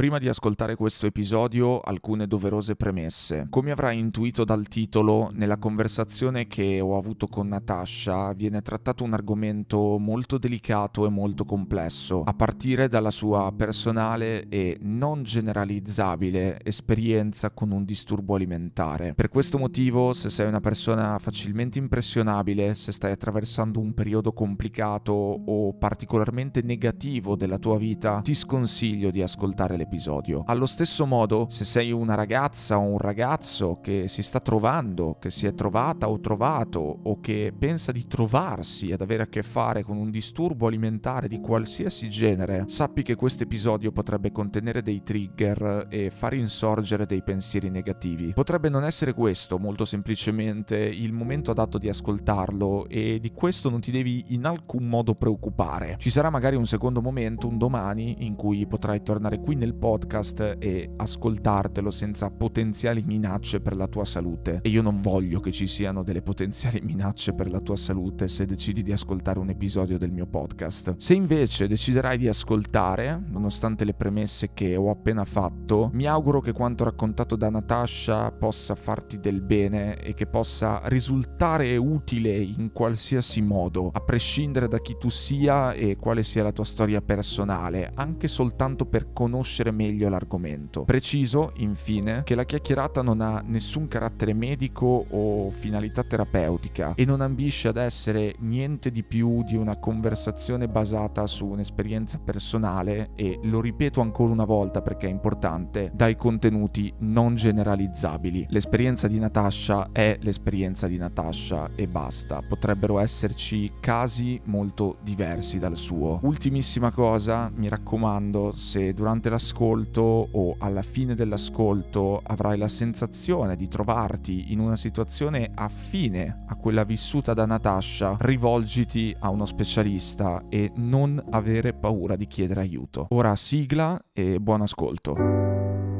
Prima di ascoltare questo episodio, alcune doverose premesse. Come avrai intuito dal titolo, nella conversazione che ho avuto con Natasha viene trattato un argomento molto delicato e molto complesso, a partire dalla sua personale e non generalizzabile esperienza con un disturbo alimentare. Per questo motivo, se sei una persona facilmente impressionabile, se stai attraversando un periodo complicato o particolarmente negativo della tua vita, ti sconsiglio di ascoltare l'episodio episodio. Allo stesso modo, se sei una ragazza o un ragazzo che si sta trovando, che si è trovata o trovato o che pensa di trovarsi ad avere a che fare con un disturbo alimentare di qualsiasi genere, sappi che questo episodio potrebbe contenere dei trigger e far insorgere dei pensieri negativi. Potrebbe non essere questo, molto semplicemente, il momento adatto di ascoltarlo e di questo non ti devi in alcun modo preoccupare. Ci sarà magari un secondo momento, un domani, in cui potrai tornare qui nel podcast e ascoltartelo senza potenziali minacce per la tua salute. E io non voglio che ci siano delle potenziali minacce per la tua salute se decidi di ascoltare un episodio del mio podcast. Se invece deciderai di ascoltare, nonostante le premesse che ho appena fatto, mi auguro che quanto raccontato da Natasha possa farti del bene e che possa risultare utile in qualsiasi modo, a prescindere da chi tu sia e quale sia la tua storia personale, anche soltanto per conoscere conoscere meglio l'argomento. Preciso, infine, che la chiacchierata non ha nessun carattere medico o finalità terapeutica e non ambisce ad essere niente di più di una conversazione basata su un'esperienza personale e, lo ripeto ancora una volta perché è importante, dai contenuti non generalizzabili. L'esperienza di Natasha è l'esperienza di Natasha e basta. Potrebbero esserci casi molto diversi dal suo. Ultimissima cosa, mi raccomando, se durante l'ascolto ascolto o alla fine dell'ascolto avrai la sensazione di trovarti in una situazione affine a quella vissuta da Natasha, rivolgiti a uno specialista e non avere paura di chiedere aiuto. Ora sigla e buon ascolto.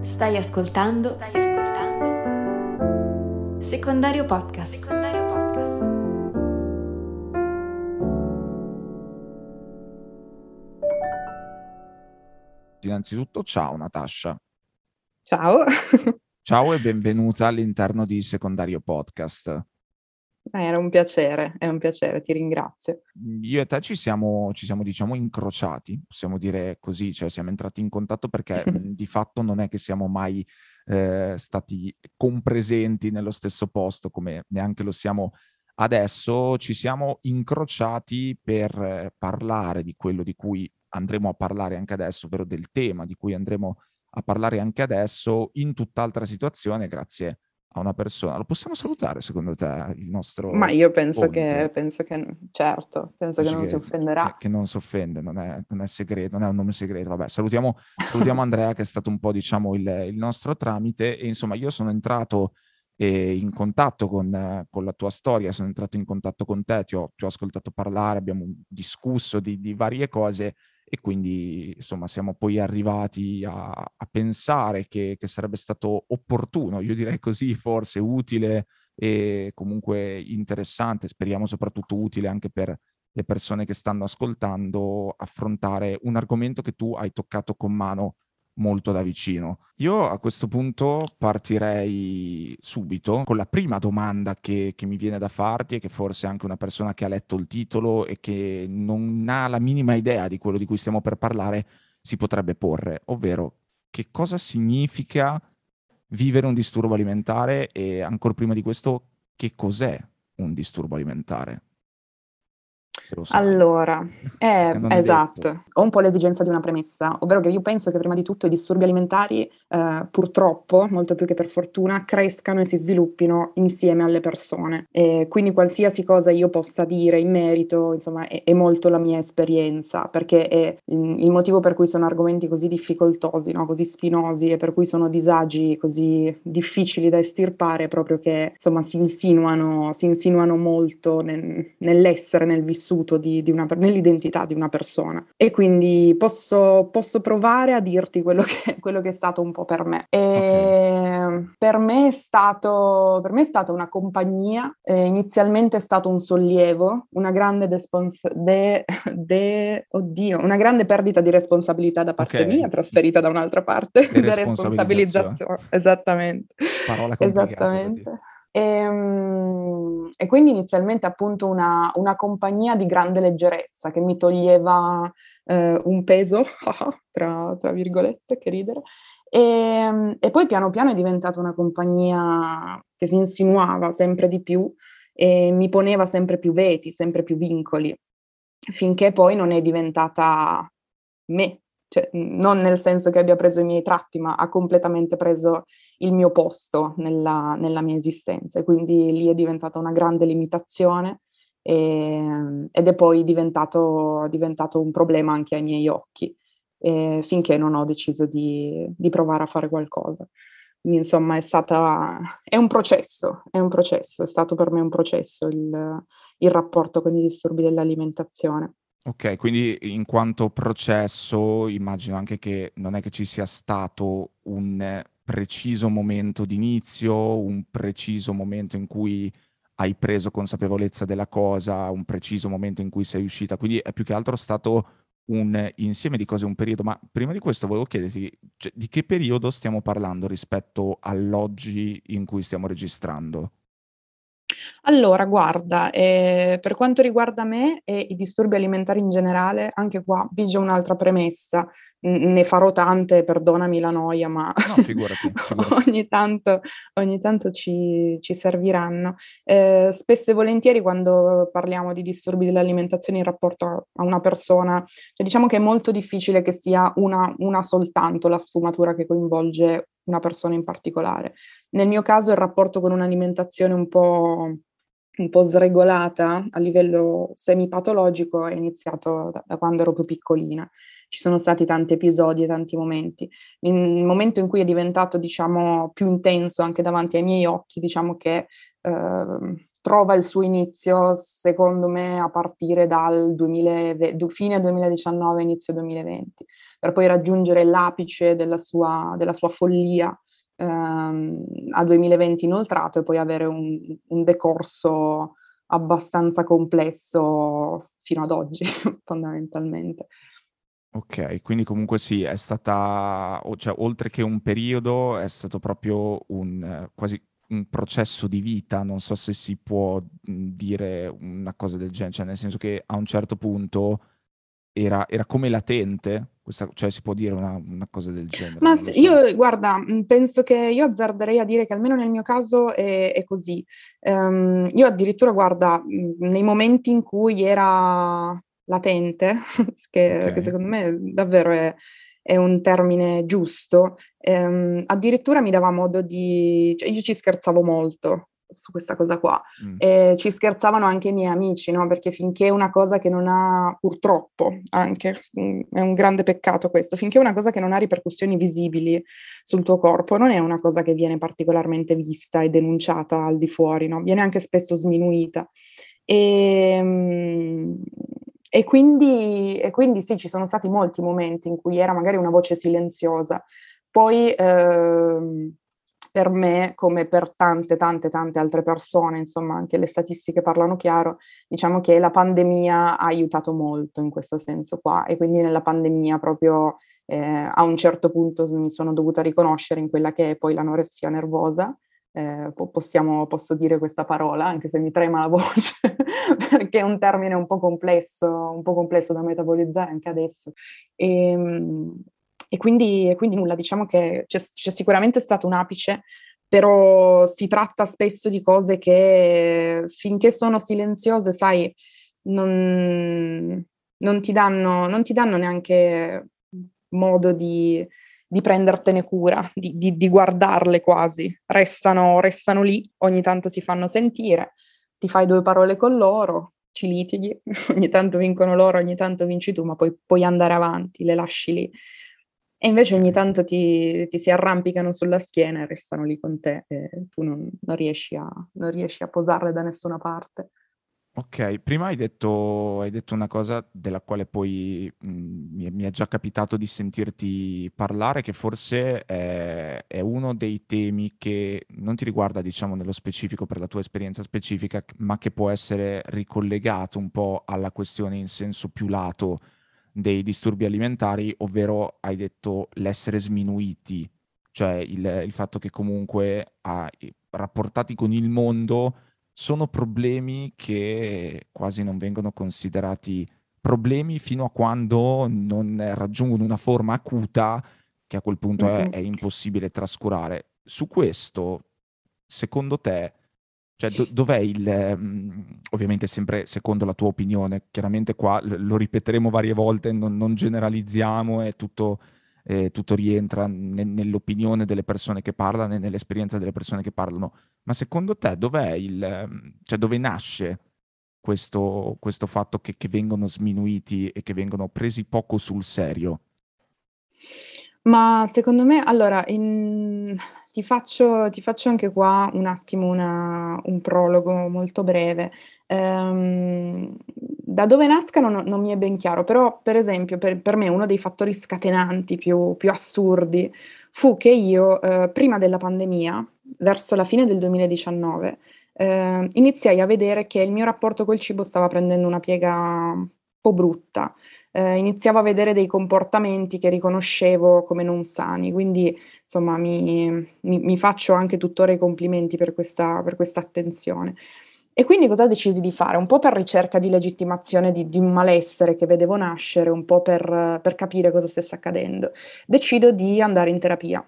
Stai ascoltando? Stai ascoltando? Secondario podcast. Secondario Innanzitutto, ciao Natascia. Ciao. ciao e benvenuta all'interno di Secondario Podcast. Eh, era un piacere, è un piacere, ti ringrazio. Io e te ci siamo, ci siamo diciamo, incrociati, possiamo dire così, cioè siamo entrati in contatto perché di fatto non è che siamo mai eh, stati compresenti nello stesso posto come neanche lo siamo adesso, ci siamo incrociati per eh, parlare di quello di cui andremo a parlare anche adesso, ovvero del tema di cui andremo a parlare anche adesso, in tutt'altra situazione, grazie a una persona. Lo possiamo salutare secondo te il nostro... Ma io penso che, penso che, certo, penso che non che, si offenderà. Che, che non si offende, non è, non è, segreto, non è un nome segreto. Vabbè, salutiamo, salutiamo Andrea che è stato un po' diciamo il, il nostro tramite e insomma io sono entrato eh, in contatto con, con, la tua storia, sono entrato in contatto con te, ti ho, ti ho ascoltato parlare, abbiamo discusso di, di varie cose e quindi insomma siamo poi arrivati a, a pensare che, che, sarebbe stato opportuno, io direi così, forse utile e comunque interessante, speriamo soprattutto utile anche per le persone che stanno ascoltando, affrontare un argomento che tu hai toccato con mano molto da vicino. Io a questo punto partirei subito con la prima domanda che, che, mi viene da farti e che forse anche una persona che ha letto il titolo e che non ha la minima idea di quello di cui stiamo per parlare si potrebbe porre, ovvero che cosa significa vivere un disturbo alimentare e ancora prima di questo che cos'è un disturbo alimentare? Allora, eh, esatto, ho un po' l'esigenza di una premessa, ovvero che io penso che prima di tutto i disturbi alimentari, eh, purtroppo, molto più che per fortuna, crescano e si sviluppino insieme alle persone. E quindi qualsiasi cosa io possa dire in merito, insomma, è, è molto la mia esperienza, perché è il motivo per cui sono argomenti così difficoltosi, no? così spinosi e per cui sono disagi così difficili da estirpare, proprio che insomma si insinuano, si insinuano molto nel, nell'essere, nel vissuto statuto di, di una, nell'identità di una persona. E quindi posso, posso provare a dirti quello che, quello che, è stato un po' per me. Okay. Per, me è stato, per me è stata una compagnia, eh, inizialmente è stato un sollievo, una grande despons- de, de, oddio, una grande perdita di responsabilità da parte okay. mia, trasferita da un'altra parte, de responsabilizzazione. Esattamente. Parola complicata. Esattamente. E, ehm, e, quindi inizialmente appunto una, una, compagnia di grande leggerezza che mi toglieva eh, un peso, tra, tra, virgolette, che ridere. E, ehm, e, poi piano piano è diventata una compagnia che si insinuava sempre di più e mi poneva sempre più veti, sempre più vincoli, finché poi non è diventata me, cioè, non nel senso che abbia preso i miei tratti, ma ha completamente preso il mio posto nella, nella mia esistenza e quindi lì è diventata una grande limitazione e, ed è poi diventato, diventato, un problema anche ai miei occhi eh, finché non ho deciso di, di, provare a fare qualcosa. Quindi, insomma, è stata, è un processo, è un processo, è stato per me un processo il, il rapporto con i disturbi dell'alimentazione. Ok, quindi in quanto processo immagino anche che non è che ci sia stato un preciso momento d'inizio, un preciso momento in cui hai preso consapevolezza della cosa, un preciso momento in cui sei uscita, quindi è più che altro stato un insieme di cose, un periodo, ma prima di questo volevo chiederti cioè, di che periodo stiamo parlando rispetto all'oggi in cui stiamo registrando? Allora, guarda, eh, per quanto riguarda me e i disturbi alimentari in generale, anche qua vige un'altra premessa. N- ne farò tante, perdonami la noia, ma no, figurati, figurati. ogni tanto, ogni tanto ci, ci serviranno. Eh, spesso e volentieri quando parliamo di disturbi dell'alimentazione in rapporto a una persona, cioè diciamo che è molto difficile che sia una, una soltanto la sfumatura che coinvolge una persona in particolare. Nel mio caso il rapporto con un'alimentazione un po', un po sregolata a livello semipatologico è iniziato da, da, quando ero più piccolina. Ci sono stati tanti episodi e tanti momenti. Il momento in cui è diventato, diciamo, più intenso anche davanti ai miei occhi, diciamo che eh, trova il suo inizio, secondo me, a partire dal 2020, fine 2019, inizio 2020, per poi raggiungere l'apice della sua, della sua follia ehm, a 2020 inoltrato e poi avere un, un decorso abbastanza complesso fino ad oggi, fondamentalmente. Ok, quindi comunque sì, è stata, cioè, oltre che un periodo, è stato proprio un quasi un processo di vita, non so se si può dire una cosa del genere, cioè nel senso che a un certo punto era, era come latente, questa, cioè si può dire una, una cosa del genere. Ma so. io, guarda, penso che io azzarderei a dire che almeno nel mio caso è, è così. Um, io addirittura, guarda, nei momenti in cui era latente, che, okay. che secondo me davvero è è un termine giusto, ehm, addirittura mi dava modo di... Cioè io ci scherzavo molto su questa cosa qua. Mm. E ci scherzavano anche i miei amici, no? Perché finché una cosa che non ha, purtroppo anche, mm, è un grande peccato questo, finché una cosa che non ha ripercussioni visibili sul tuo corpo, non è una cosa che viene particolarmente vista e denunciata al di fuori, no? Viene anche spesso sminuita. E, ehm, e quindi, e quindi sì, ci sono stati molti momenti in cui era magari una voce silenziosa. Poi eh, per me, come per tante, tante, tante altre persone, insomma, anche le statistiche parlano chiaro, diciamo che la pandemia ha aiutato molto in questo senso qua e quindi nella pandemia proprio eh, a un certo punto mi sono dovuta riconoscere in quella che è poi l'anoressia nervosa eh, possiamo, posso dire questa parola, anche se mi trema la voce, perché è un termine un po' complesso, un po' complesso da metabolizzare anche adesso. E, ehm, e, quindi, e quindi, nulla, diciamo che c'è, c'è, sicuramente stato un apice, però si tratta spesso di cose che finché sono silenziose, sai, non, non, ti, danno, non ti danno neanche modo di di prendertene cura, di, di, di guardarle quasi. Restano, restano lì, ogni tanto si fanno sentire, ti fai due parole con loro, ci litighi, ogni tanto vincono loro, ogni tanto vinci tu, ma poi puoi andare avanti, le lasci lì. E invece ogni tanto ti, ti si arrampicano sulla schiena e restano lì con te e tu non, non, riesci, a, non riesci a posarle da nessuna parte. Ok, prima hai detto, hai detto una cosa della quale poi mh, mi, è già capitato di sentirti parlare, che forse è, è uno dei temi che non ti riguarda, diciamo, nello specifico per la tua esperienza specifica, ma che può essere ricollegato un po' alla questione in senso più lato dei disturbi alimentari, ovvero hai detto l'essere sminuiti, cioè il, il fatto che comunque ah, rapportati con il mondo sono problemi che quasi non vengono considerati problemi fino a quando non raggiungono una forma acuta che a quel punto è, è impossibile trascurare. Su questo, secondo te, cioè, do- dov'è il... Um, ovviamente sempre secondo la tua opinione, chiaramente qua lo ripeteremo varie volte, non, non generalizziamo, è tutto, eh, tutto rientra ne- nell'opinione delle persone che parlano e nell'esperienza delle persone che parlano. Ma secondo te dov'è il... Ehm, cioè dove nasce questo, questo fatto che, che vengono sminuiti e che vengono presi poco sul serio? Ma secondo me, allora, in... ti, faccio, ti faccio anche qua un attimo una, un prologo molto breve. Ehm, da dove nascano no, non mi è ben chiaro, però per esempio per, per me uno dei fattori scatenanti più, più assurdi fu che io eh, prima della pandemia verso la fine del 2019, eh, iniziai a vedere che il mio rapporto col cibo stava prendendo una piega un po' brutta. Eh, iniziavo a vedere dei comportamenti che riconoscevo come non sani, quindi insomma mi, mi, mi faccio anche tuttora i complimenti per questa, per questa attenzione. E quindi cosa decisi di fare? Un po' per ricerca di legittimazione di, di un malessere che vedevo nascere, un po' per, per capire cosa stesse accadendo. Decido di andare in terapia.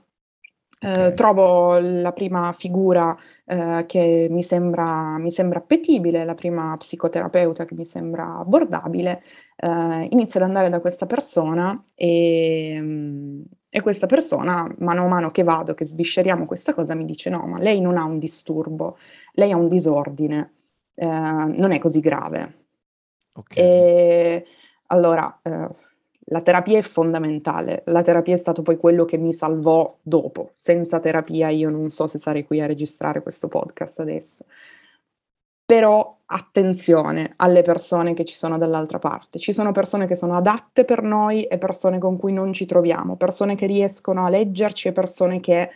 Eh, trovo la prima figura eh, che mi sembra, mi sembra, appetibile, la prima psicoterapeuta che mi sembra abbordabile, eh, inizio ad andare da questa persona e, e, questa persona, mano a mano che vado, che svisceriamo questa cosa, mi dice no, ma lei non ha un disturbo, lei ha un disordine, eh, non è così grave. Okay. E, allora, eh, la terapia è fondamentale, la terapia è stato poi quello che mi salvò dopo. Senza terapia io non so se sarei qui a registrare questo podcast adesso. Però attenzione alle persone che ci sono dall'altra parte. Ci sono persone che sono adatte per noi e persone con cui non ci troviamo, persone che riescono a leggerci e persone che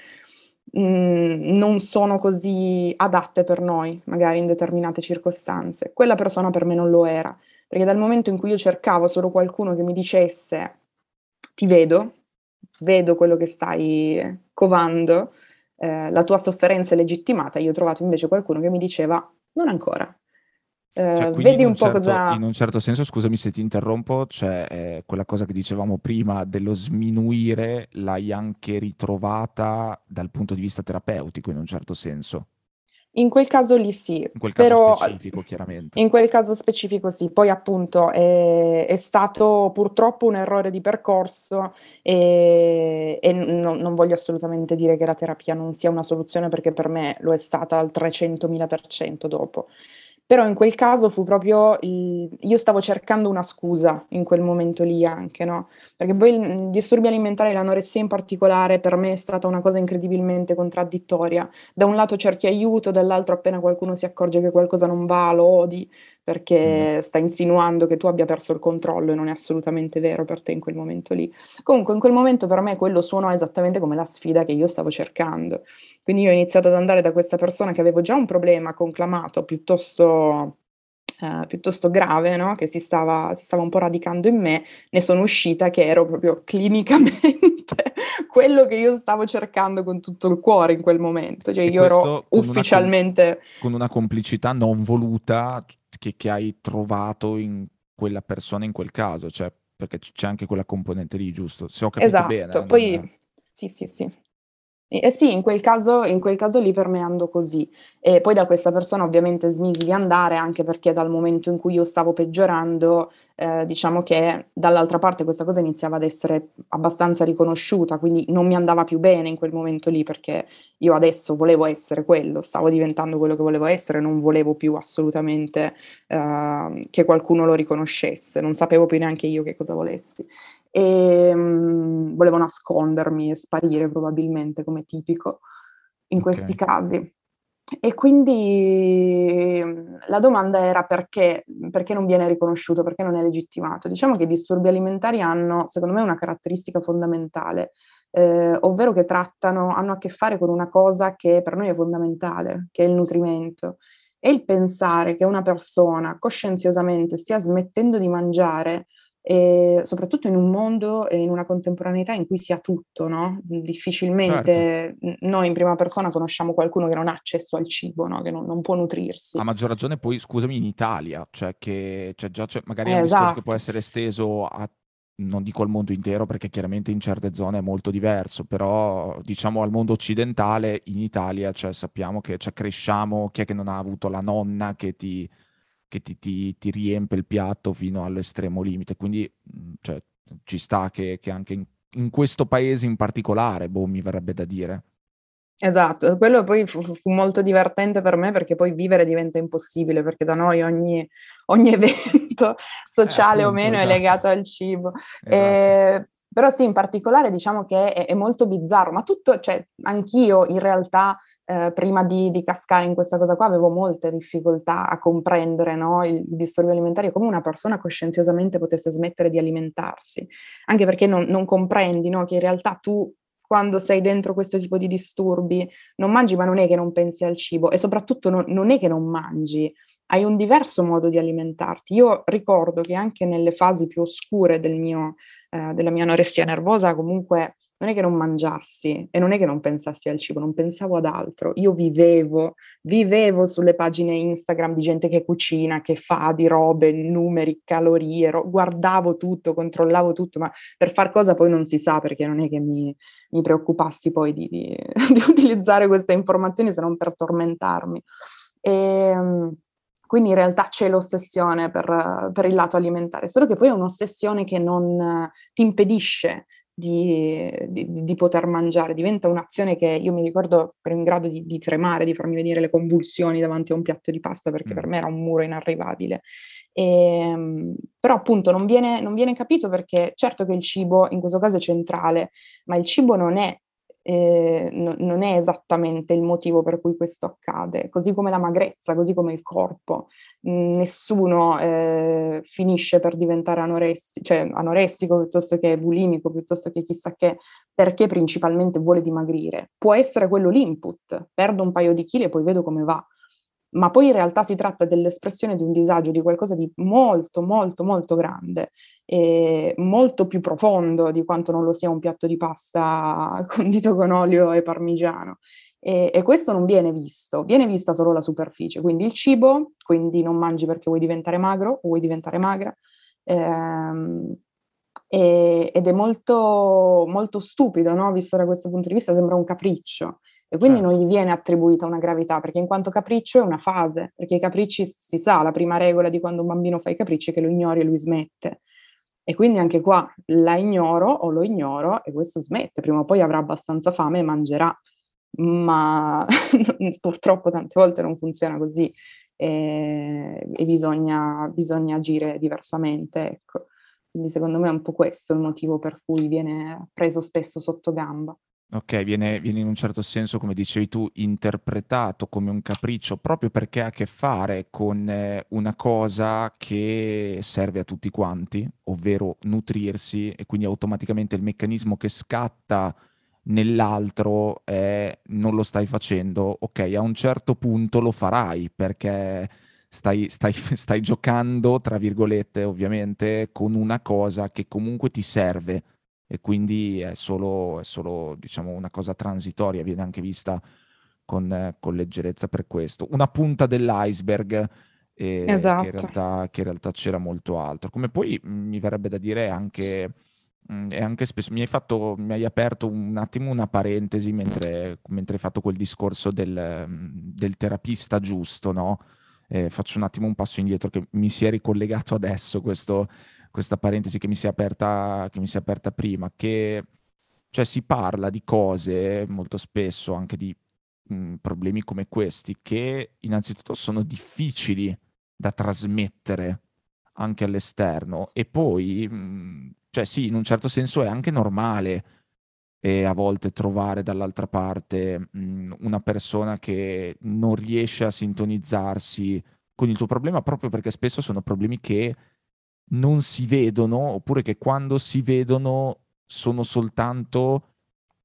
mm, non sono così adatte per noi, magari in determinate circostanze. Quella persona per me non lo era perché dal momento in cui io cercavo solo qualcuno che mi dicesse ti vedo, vedo quello che stai covando, eh, la tua sofferenza è legittimata, io ho trovato invece qualcuno che mi diceva non ancora. Eh, cioè, vedi un, un po' certo, cosa... In un certo senso, scusami se ti interrompo, cioè eh, quella cosa che dicevamo prima dello sminuire l'hai anche ritrovata dal punto di vista terapeutico in un certo senso. In quel caso lì sì, In quel caso però specifico, chiaramente. in quel caso specifico sì. Poi appunto è, è stato purtroppo un errore di percorso e, e non, non voglio assolutamente dire che la terapia non sia una soluzione perché per me lo è stata al 300.000% dopo. Però in quel caso fu proprio il... io stavo cercando una scusa in quel momento lì anche, no? Perché poi i disturbi alimentari, l'anoressia in particolare, per me è stata una cosa incredibilmente contraddittoria. Da un lato cerchi aiuto, dall'altro appena qualcuno si accorge che qualcosa non va, lo odi perché mm. sta insinuando che tu abbia perso il controllo e non è assolutamente vero per te in quel momento lì. Comunque in quel momento per me quello suonò esattamente come la sfida che io stavo cercando. Quindi io ho iniziato ad andare da questa persona che avevo già un problema conclamato piuttosto Uh, piuttosto grave, no? che si stava, si stava, un po' radicando in me, ne sono uscita che ero proprio clinicamente quello che io stavo cercando con tutto il cuore in quel momento. Cioè, io ero con ufficialmente. Una, con una complicità non voluta che, che, hai trovato in quella persona in quel caso, cioè, perché c'è anche quella componente lì, giusto? Se ho capito esatto. bene. Poi. Non... Sì, sì, sì. Eh sì, in quel caso, in quel caso lì per me ando così. E poi da questa persona ovviamente smisi di andare, anche perché dal momento in cui io stavo peggiorando, eh, diciamo che dall'altra parte questa cosa iniziava ad essere abbastanza riconosciuta, quindi non mi andava più bene in quel momento lì, perché io adesso volevo essere quello, stavo diventando quello che volevo essere, non volevo più assolutamente eh, che qualcuno lo riconoscesse, non sapevo più neanche io che cosa volessi e mh, volevo nascondermi e sparire probabilmente come tipico in okay. questi casi. E quindi mhmm, la domanda era perché, perché non viene riconosciuto, perché non è legittimato. Diciamo che i disturbi alimentari hanno, secondo me, una caratteristica fondamentale, eh, ovvero che trattano, hanno a che fare con una cosa che per noi è fondamentale, che è il nutrimento. E il pensare che una persona coscienziosamente stia smettendo di mangiare e soprattutto in un mondo e in una contemporaneità in cui si ha tutto, no? Difficilmente certo. noi in prima persona conosciamo qualcuno che non ha accesso al cibo, no? Che non, non, può nutrirsi. A maggior ragione poi, scusami, in Italia, cioè che cioè già c'è, magari è un esatto. discorso che può esatto. essere esteso a non dico al mondo intero perché chiaramente in certe zone è molto diverso, però diciamo al mondo occidentale in Italia cioè, sappiamo che cioè, cresciamo, chi è che non ha avuto la nonna che ti che ti, ti, ti riempie il piatto fino all'estremo limite. Quindi mm, cioè, ci sta che, che anche in, in, questo paese in particolare, boh, mi verrebbe da dire. Esatto, quello poi fu, fu, molto divertente per me perché poi vivere diventa impossibile perché da noi ogni, ogni evento sociale eh, appunto, o meno esatto. è legato al cibo. Esatto. Eh, però sì, in particolare diciamo che è, è molto bizzarro, ma tutto, cioè anch'io in realtà eh, prima di, di, cascare in questa cosa qua avevo molte difficoltà a comprendere no, il, disturbo alimentare, come una persona coscienziosamente potesse smettere di alimentarsi, anche perché non, non comprendi no, che in realtà tu quando sei dentro questo tipo di disturbi non mangi, ma non è che non pensi al cibo e soprattutto non, non è che non mangi, hai un diverso modo di alimentarti. Io ricordo che anche nelle fasi più oscure del mio, eh, della mia anoressia nervosa, comunque non è che non mangiassi e non è che non pensassi al cibo, non pensavo ad altro. Io vivevo, vivevo sulle pagine Instagram di gente che cucina, che fa di robe, numeri, calorie, ro- guardavo tutto, controllavo tutto, ma per far cosa poi non si sa perché non è che mi, mi preoccupassi poi di, di, di, utilizzare queste informazioni se non per tormentarmi. E, ehm, quindi in realtà c'è l'ossessione per, per, il lato alimentare, solo che poi è un'ossessione che non ti impedisce di, di, di, poter mangiare, diventa un'azione che io mi ricordo ero in grado di, di, tremare, di farmi venire le convulsioni davanti a un piatto di pasta perché mm. per me era un muro inarrivabile. E, ehm, però appunto non viene, non viene capito perché certo che il cibo in questo caso è centrale, ma il cibo non è eh, no, non è esattamente il motivo per cui questo accade, così come la magrezza, così come il corpo. Nessuno eh, finisce per diventare anoressico, cioè anoressico piuttosto che bulimico, piuttosto che chissà che, perché principalmente vuole dimagrire. Può essere quello l'input, perdo un paio di chili e poi vedo come va ma poi in realtà si tratta dell'espressione di un disagio, di qualcosa di molto, molto, molto grande e molto più profondo di quanto non lo sia un piatto di pasta condito con olio e parmigiano. E, e questo non viene visto, viene vista solo la superficie, quindi il cibo, quindi non mangi perché vuoi diventare magro o vuoi diventare magra. Ehm, e, ed è molto, molto stupido, no? visto da questo punto di vista, sembra un capriccio e quindi certo. non gli viene attribuita una gravità, perché in quanto capriccio è una fase, perché i capricci si sa, la prima regola di quando un bambino fa i capricci è che lo ignori e lui smette. E quindi anche qua la ignoro o lo ignoro e questo smette, prima o poi avrà abbastanza fame e mangerà, ma purtroppo tante volte non funziona così e, e bisogna, bisogna, agire diversamente. Ecco. Quindi secondo me è un po' questo il motivo per cui viene preso spesso sotto gamba. Ok, viene, viene in un certo senso, come dicevi tu, interpretato come un capriccio proprio perché ha a che fare con eh, una cosa che serve a tutti quanti, ovvero nutrirsi e quindi automaticamente il meccanismo che scatta nell'altro è non lo stai facendo, ok, a un certo punto lo farai perché stai, stai, stai giocando, tra virgolette, ovviamente, con una cosa che comunque ti serve e quindi è solo, è solo diciamo, una cosa transitoria, viene anche vista con, con leggerezza per questo. Una punta dell'iceberg eh, esatto. che, in esatto. realtà, che, in realtà, c'era molto altro. Come poi mm, mi verrebbe da dire anche, mm, è anche spesso, mi hai, fatto, mi hai aperto un attimo una parentesi mentre, mentre hai fatto quel discorso del, mm, del terapista giusto, no? Eh, faccio un attimo un passo indietro che mi si è ricollegato adesso questo questa parentesi che mi si è aperta, che mi si è aperta prima, che cioè, si parla di cose molto spesso, anche di mh, problemi come questi, che innanzitutto sono difficili da trasmettere anche all'esterno e poi, mh, cioè sì, in un certo senso è anche normale e a volte trovare dall'altra parte mh, mm, una persona che non riesce a sintonizzarsi con il tuo problema proprio perché spesso sono problemi che non si vedono oppure che quando si vedono sono soltanto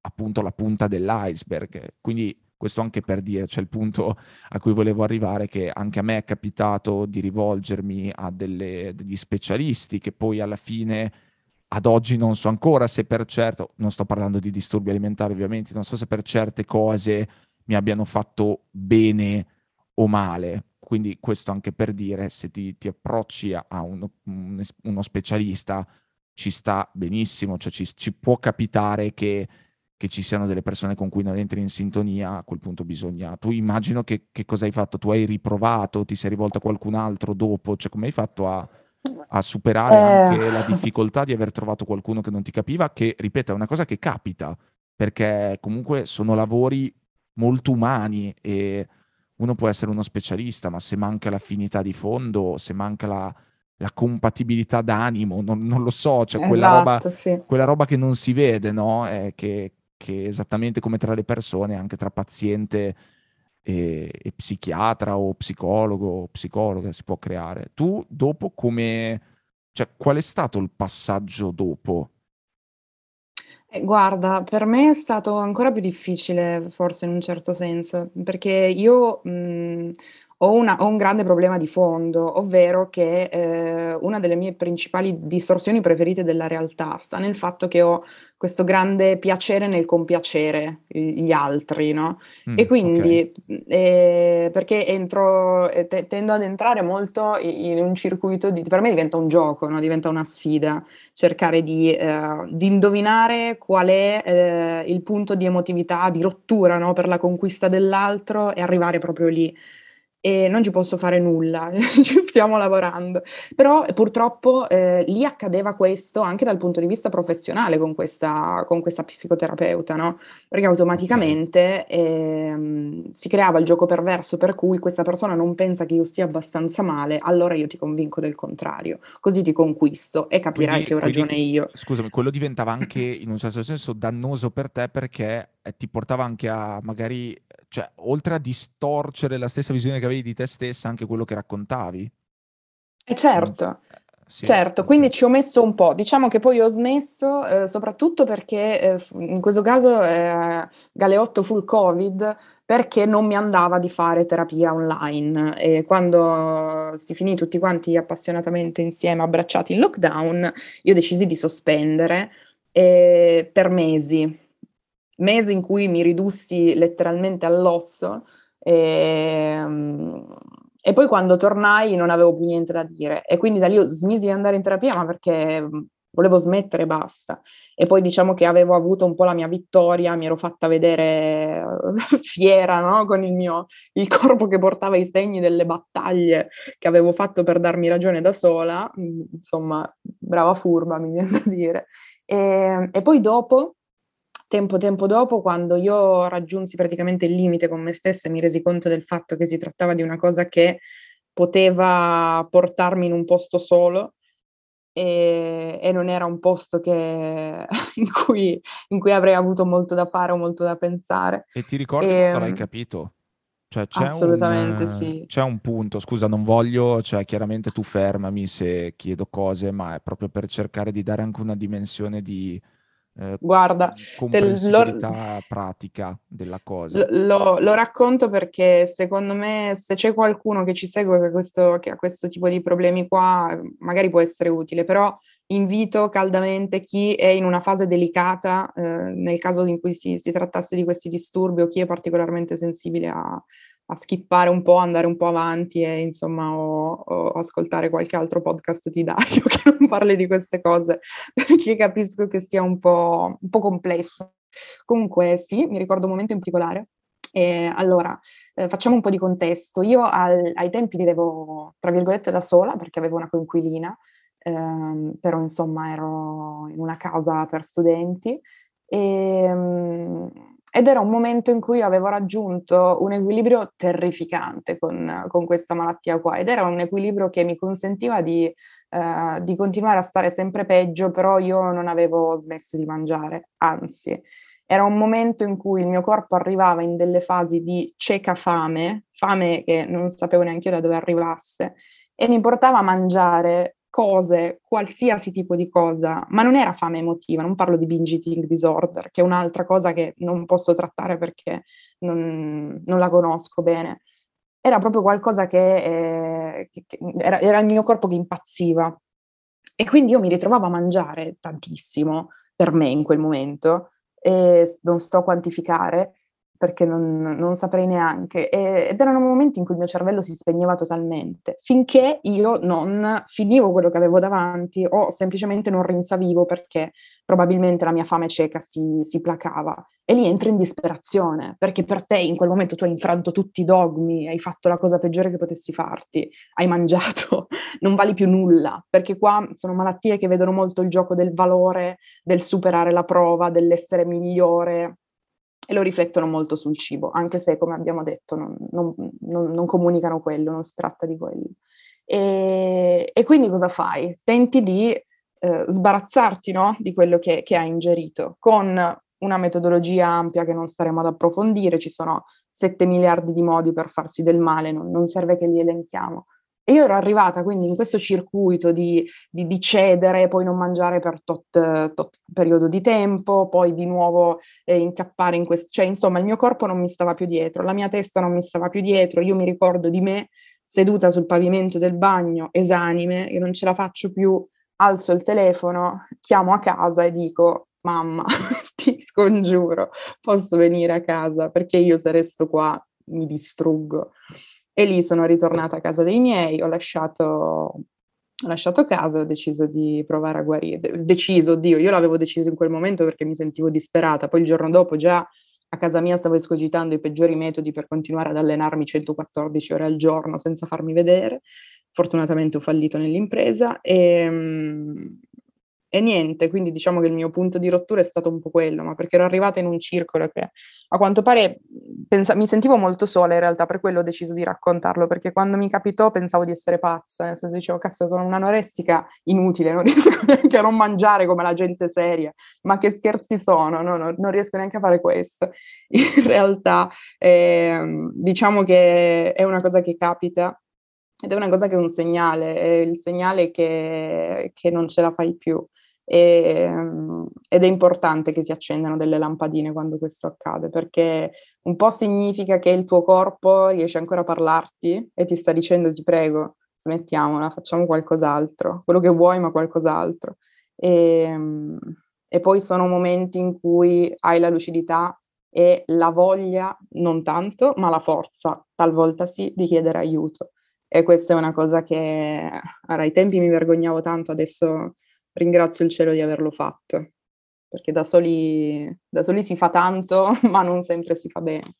appunto la punta dell'iceberg. Quindi questo anche per dire, c'è il punto a cui volevo arrivare, che anche a me è capitato di rivolgermi a delle, degli specialisti che poi alla fine, ad oggi non so ancora se per certo, non sto parlando di disturbi alimentari ovviamente, non so se per certe cose mi abbiano fatto bene o male. Quindi questo anche per dire, se ti, ti approcci a uno, uno, specialista, ci sta benissimo, cioè ci, ci può capitare che che ci siano delle persone con cui non entri in sintonia, a quel punto bisogna... Tu immagino che, che cosa hai fatto? Tu hai riprovato, ti sei rivolto a qualcun altro dopo? Cioè come hai fatto a, a superare eh... anche la difficoltà di aver trovato qualcuno che non ti capiva? Che, ripeto, è una cosa che capita, perché comunque sono lavori molto umani e uno può essere uno specialista, ma se manca l'affinità di fondo, se manca la, la compatibilità d'animo, non, non, lo so, cioè quella, esatto, roba, sì. quella roba che non si vede, no? Eh, che, che esattamente come tra le persone, anche tra paziente e, e psichiatra o psicologo o psicologa si può creare. Tu dopo come... Cioè, qual è stato il passaggio dopo? Eh, guarda, per me è stato ancora più difficile, forse in un certo senso, perché io mh, ho, una, ho, un grande problema di fondo, ovvero che eh, una delle mie principali distorsioni preferite della realtà sta nel fatto che ho questo grande piacere nel compiacere gli altri, no? Mm, e quindi, okay. eh, perché entro, eh, te, tendo ad entrare molto in un circuito di, per me diventa un gioco, no? diventa una sfida, cercare di, eh, di indovinare qual è eh, il punto di emotività, di rottura no? per la conquista dell'altro e arrivare proprio lì e non ci posso fare nulla, ci stiamo lavorando. Però purtroppo eh, lì accadeva questo anche dal punto di vista professionale con questa, con questa psicoterapeuta, no? Perché automaticamente eh, si creava il gioco perverso per cui questa persona non pensa che io stia abbastanza male, allora io ti convinco del contrario, così ti conquisto e capirai quindi, che ho ragione quindi, io. Scusami, quello diventava anche in un certo senso dannoso per te perché eh, ti portava anche a magari cioè, oltre a distorcere la stessa visione che avevi di te stessa, anche quello che raccontavi. Eh certo. Eh, sì, certo, quindi ci ho messo un po'. Diciamo che poi ho smesso, eh, soprattutto perché eh, in questo caso eh, Galeotto full Covid, perché non mi andava di fare terapia online. E quando si finì tutti quanti appassionatamente insieme, abbracciati in lockdown, io decisi di sospendere eh, per mesi mese in cui mi ridussi letteralmente all'osso e, ehm, e, poi quando tornai non avevo più niente da dire e quindi da lì smisi di andare in terapia ma perché volevo smettere e basta. E poi diciamo che avevo avuto un po' la mia vittoria, mi ero fatta vedere fiera, no? Con il mio il corpo che portava i segni delle battaglie che avevo fatto per darmi ragione da sola, insomma, brava furba mi viene da dire. E, e poi dopo tempo tempo dopo, quando io raggiunsi praticamente il limite con me stessa e mi resi conto del fatto che si trattava di una cosa che poteva portarmi in un posto solo e, e non era un posto che, in, cui, in, cui, avrei avuto molto da fare o molto da pensare. E ti ricordi e, quando l'hai ehm, capito? Cioè, c'è assolutamente un, sì. C'è un punto, scusa, non voglio, cioè chiaramente tu fermami se chiedo cose, ma è proprio per cercare di dare anche una dimensione di eh, Guarda, comprensibilità lo, pratica della cosa. Lo, lo, racconto perché secondo me se c'è qualcuno che ci segue che, questo, che ha questo tipo di problemi qua, magari può essere utile, però invito caldamente chi è in una fase delicata, eh, nel caso in cui si, si, trattasse di questi disturbi o chi è particolarmente sensibile a, a skippare un po', andare un po' avanti e insomma o, o, ascoltare qualche altro podcast di Dario che non parli di queste cose perché capisco che sia un po', un po complesso. Comunque sì, mi ricordo un momento in particolare. E allora, eh, facciamo un po' di contesto. Io al, ai tempi vivevo, tra virgolette, da sola perché avevo una coinquilina, ehm, però insomma ero in una casa per studenti e, ed era un momento in cui avevo raggiunto un equilibrio terrificante con, con questa malattia qua ed era un equilibrio che mi consentiva di, eh, di, continuare a stare sempre peggio, però io non avevo smesso di mangiare, anzi era un momento in cui il mio corpo arrivava in delle fasi di cieca fame, fame che non sapevo neanche io da dove arrivasse, e mi portava a mangiare cose, qualsiasi tipo di cosa, ma non era fame emotiva, non parlo di binge eating disorder, che è un'altra cosa che non posso trattare perché non, non la conosco bene. Era proprio qualcosa che, eh, che, che era, era il mio corpo che impazziva. E quindi io mi ritrovavo a mangiare tantissimo per me in quel momento, e non sto a quantificare, perché non, non saprei neanche. E, ed erano momenti in cui il mio cervello si spegneva totalmente, finché io non finivo quello che avevo davanti o semplicemente non rinsavivo perché probabilmente la mia fame cieca si, si placava. E lì entri in disperazione, perché per te in quel momento tu hai infranto tutti i dogmi, hai fatto la cosa peggiore che potessi farti, hai mangiato, non vali più nulla, perché qua sono malattie che vedono molto il gioco del valore, del superare la prova, dell'essere migliore, e lo riflettono molto sul cibo, anche se, come abbiamo detto, non, non, non, non comunicano quello, non si tratta di quello. E, e quindi cosa fai? Tenti di eh, sbarazzarti no? di quello che, che hai ingerito con una metodologia ampia che non staremo ad approfondire, ci sono 7 miliardi di modi per farsi del male, non, non serve che li elenchiamo. E io ero arrivata quindi in questo circuito di, di, di cedere, poi non mangiare per tot, tot, periodo di tempo, poi di nuovo eh, incappare in questo, cioè insomma il mio corpo non mi stava più dietro, la mia testa non mi stava più dietro, io mi ricordo di me seduta sul pavimento del bagno, esanime, io non ce la faccio più, alzo il telefono, chiamo a casa e dico mamma, ti scongiuro, posso venire a casa perché io se resto qua mi distruggo. E lì sono ritornata a casa dei miei, ho lasciato, ho lasciato casa ho deciso di provare a guarire. Deciso, Dio, io l'avevo deciso in quel momento perché mi sentivo disperata, poi il giorno dopo già a casa mia stavo escogitando i peggiori metodi per continuare ad allenarmi 114 ore al giorno senza farmi vedere. Fortunatamente ho fallito nell'impresa e, ehm, e niente, quindi diciamo che il mio punto di rottura è stato un po' quello, ma perché ero arrivata in un circolo che a quanto pare pensa- mi sentivo molto sola in realtà, per quello ho deciso di raccontarlo, perché quando mi capitò pensavo di essere pazza, nel senso dicevo, cazzo, sono un'anoressica inutile, non riesco neanche a non mangiare come la gente seria, ma che scherzi sono, no, no, non riesco neanche a fare questo. In realtà eh, diciamo che è una cosa che capita ed è una cosa che è un segnale, è il segnale che, che non ce la fai più. E, ehm, ed è importante che si accendano delle lampadine quando questo accade, perché un po' significa che il tuo corpo riesce ancora a parlarti e ti sta dicendo ti prego, smettiamola, facciamo qualcos'altro, quello che vuoi ma qualcos'altro. E, ehm, e poi sono momenti in cui hai la lucidità e la voglia, non tanto, ma la forza, talvolta sì, di chiedere aiuto. E questa è una cosa che ora, ai tempi mi vergognavo tanto, adesso ringrazio il cielo di averlo fatto, perché da soli, da soli si fa tanto, ma non sempre si fa bene.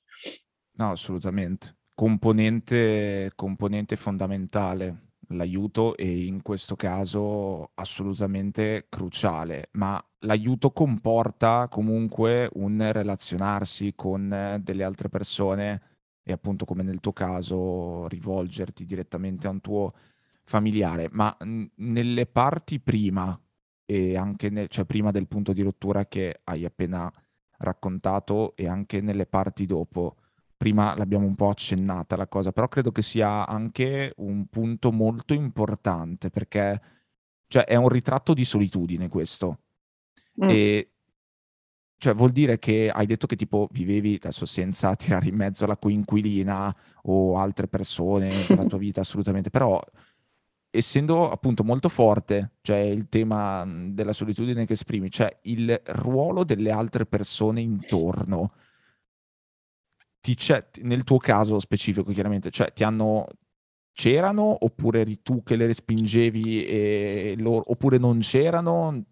No, assolutamente. Componente, componente fondamentale l'aiuto e in questo caso assolutamente cruciale, ma l'aiuto comporta comunque un relazionarsi con delle altre persone e appunto come nel tuo caso rivolgerti direttamente a un tuo familiare, ma n- nelle parti prima e anche ne- cioè prima del punto di rottura che hai appena raccontato e anche nelle parti dopo. Prima l'abbiamo un po' accennata la cosa, però credo che sia anche un punto molto importante perché cioè, è un ritratto di solitudine questo. Mm. E cioè, vuol dire che hai detto che tipo vivevi adesso senza tirare in mezzo la coinquilina o altre persone della tua vita, assolutamente, però essendo appunto molto forte, cioè il tema della solitudine che esprimi, cioè il ruolo delle altre persone intorno, ti nel tuo caso specifico chiaramente, cioè ti hanno c'erano oppure eri tu che le respingevi e loro, oppure non c'erano?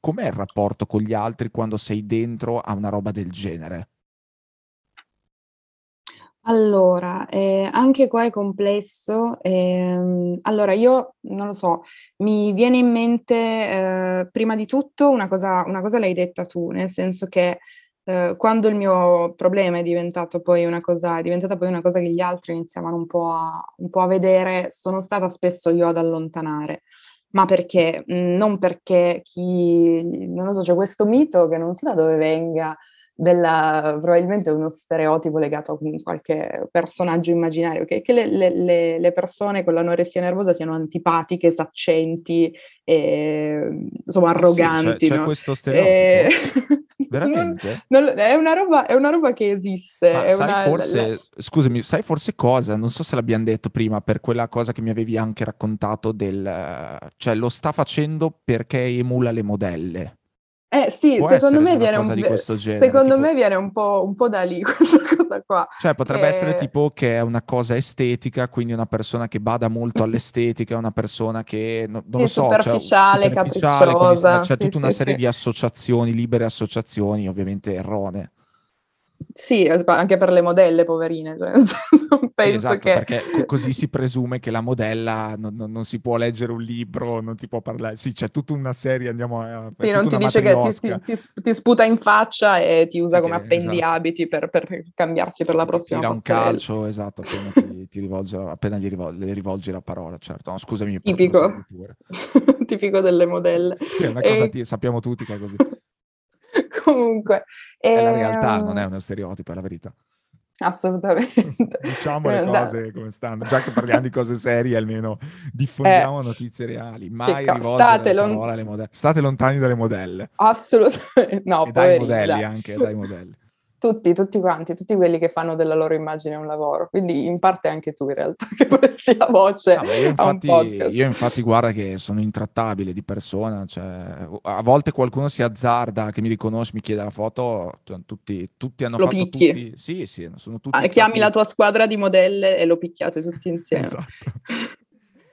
com'è il rapporto con gli altri quando sei dentro a una roba del genere? Allora, eh, anche qua è complesso. ehm, allora, io non lo so, mi viene in mente, eh, prima di tutto una cosa, una cosa l'hai detta tu, nel senso che eh, quando il mio problema è diventato poi una cosa, è diventata poi una cosa che gli altri iniziavano un po' a, un po' a vedere, sono stata spesso io ad allontanare. Ma perché? Non perché chi, non lo so, c'è questo mito che non so da dove venga, della, probabilmente uno stereotipo legato a qualche personaggio immaginario, che, che le, le, le, persone con l'anoressia nervosa siano antipatiche, saccenti, e, insomma arroganti. Sì, c'è, no? c'è questo stereotipo. E... Veramente? Non, non, è, una roba, è, una roba, che esiste. Sai una, forse, la... scusami, sai forse cosa? Non so se l'abbiamo detto prima, per quella cosa che mi avevi anche raccontato del... cioè lo sta facendo perché emula le modelle. Eh sì, Può secondo me viene un genere, secondo tipo... me viene un po', un po', da lì questa cosa qua. Cioè potrebbe che... essere tipo che è una cosa estetica, quindi una persona che bada molto all'estetica, una persona che non, non sì, lo so, superficiale, cioè, superficiale capricciosa. C'è sì, tutta una sì, serie di associazioni, libere associazioni, ovviamente erronee. Sì, anche per le modelle, poverine. Cioè, penso esatto, che... perché così si presume che la modella non, non, non, si può leggere un libro, non ti può parlare. Sì, c'è tutta una serie, andiamo a... Sì, non ti dice che ti, ti, ti, sputa in faccia e ti usa come appendiabiti esatto. per, per, cambiarsi per la prossima Tira un calcio, esatto, appena, ti, ti rivolge, appena gli rivolgi, le rivolgi la parola, certo. No, scusami. Tipico. Tipico delle modelle. Sì, è una cosa, e... sappiamo tutti che è così. Comunque. È la realtà, non è uno stereotipo, è la verità. Assolutamente. diciamo le cose da... come stanno, già che parliamo di cose serie, almeno diffondiamo eh, notizie reali. Mai la lon... alle modelle. State lontani dalle modelle. Assolutamente. No, e dai modelli dai. anche, dai modelli. Tutti, tutti quanti, tutti quelli che fanno della loro immagine un lavoro. Quindi in parte anche tu in realtà che presti la voce no, io, infatti, io infatti guarda che sono intrattabile di persona, cioè, a volte qualcuno si azzarda che mi riconosce, mi chiede la foto, cioè, tutti, tutti, hanno lo fatto picchi. tutti... Sì, sì, sono tutti... Ah, chiami la tua squadra di modelle e lo picchiate tutti insieme. esatto.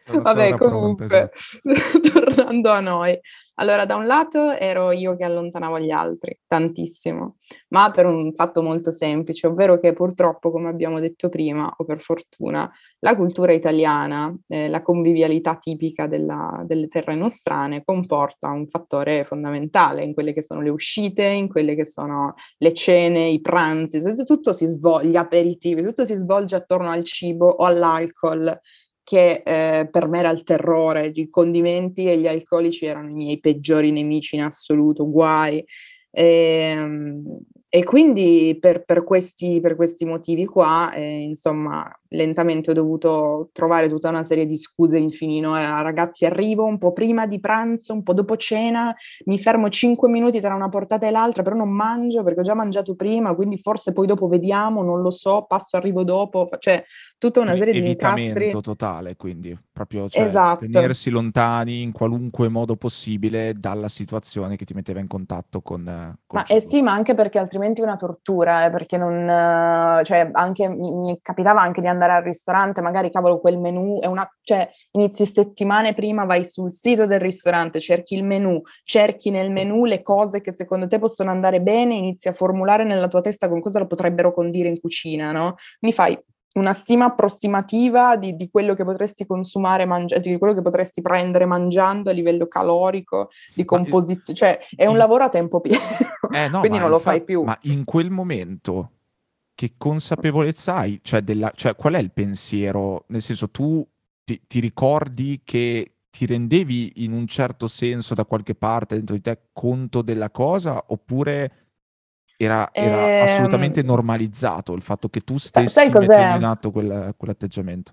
Vabbè, comunque, pronta, esatto. tornando a noi. Allora, da un lato ero io che allontanavo gli altri, tantissimo, ma per un fatto molto semplice, ovvero che purtroppo, come abbiamo detto prima, o per fortuna, la cultura italiana, eh, la convivialità tipica della, delle terre nostrane comporta un fattore fondamentale in quelle che sono le uscite, in quelle che sono le cene, i pranzi, tutto si svolge, gli aperitivi, tutto si svolge attorno al cibo o all'alcol che eh, per me era il terrore, i condimenti e gli alcolici erano i miei peggiori nemici in assoluto, guai. E, ehm, e quindi per, per, questi, per, questi, motivi qua, eh, insomma, lentamente ho dovuto trovare tutta una serie di scuse infini. No? Ragazzi, arrivo un po' prima di pranzo, un po' dopo cena, mi fermo 5 minuti tra una portata e l'altra, però non mangio perché ho già mangiato prima, quindi forse poi dopo vediamo, non lo so, passo, arrivo dopo. Cioè, tutta una serie di incastri. totale, quindi proprio cioè, esatto. tenersi lontani in qualunque modo possibile dalla situazione che ti metteva in contatto con... con ma eh sì, ma anche perché altrimenti è una tortura, eh, perché non... cioè, anche, mi, mi, capitava anche di andare al ristorante, magari cavolo quel menù è una... cioè, inizi settimane prima, vai sul sito del ristorante, cerchi il menù, cerchi nel menù le cose che secondo te possono andare bene, inizi a formulare nella tua testa con cosa lo potrebbero condire in cucina, no? Quindi fai una stima approssimativa di, di, quello che potresti consumare, mangi- di quello che potresti prendere mangiando a livello calorico, di composizione, cioè è un lavoro a tempo pieno, eh, no, quindi non lo fai più. Ma in quel momento che consapevolezza hai? Cioè, della, cioè qual è il pensiero? Nel senso, tu ti, ti ricordi che ti rendevi in un certo senso da qualche parte dentro di te conto della cosa oppure era, era ehm... assolutamente normalizzato il fatto che tu stessi sai mettendo in atto quel, quell'atteggiamento.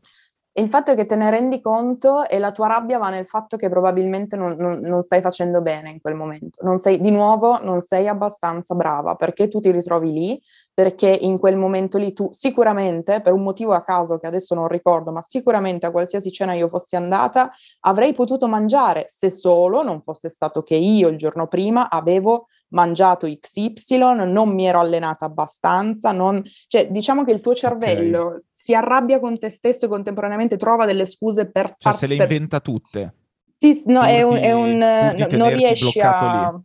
Il fatto è che te ne rendi conto e la tua rabbia va nel fatto che probabilmente non, non, non, stai facendo bene in quel momento. Non sei, di nuovo, non sei abbastanza brava perché tu ti ritrovi lì, perché in quel momento lì tu sicuramente, per un motivo a caso che adesso non ricordo, ma sicuramente a qualsiasi cena io fossi andata, avrei potuto mangiare se solo non fosse stato che io il giorno prima avevo mangiato XY, non mi ero allenata abbastanza, non... cioè diciamo che il tuo cervello okay. si arrabbia con te stesso e contemporaneamente trova delle scuse per... Cioè far, se le per... inventa tutte. Sì, no, è un... È un no, non riesci a... Lì.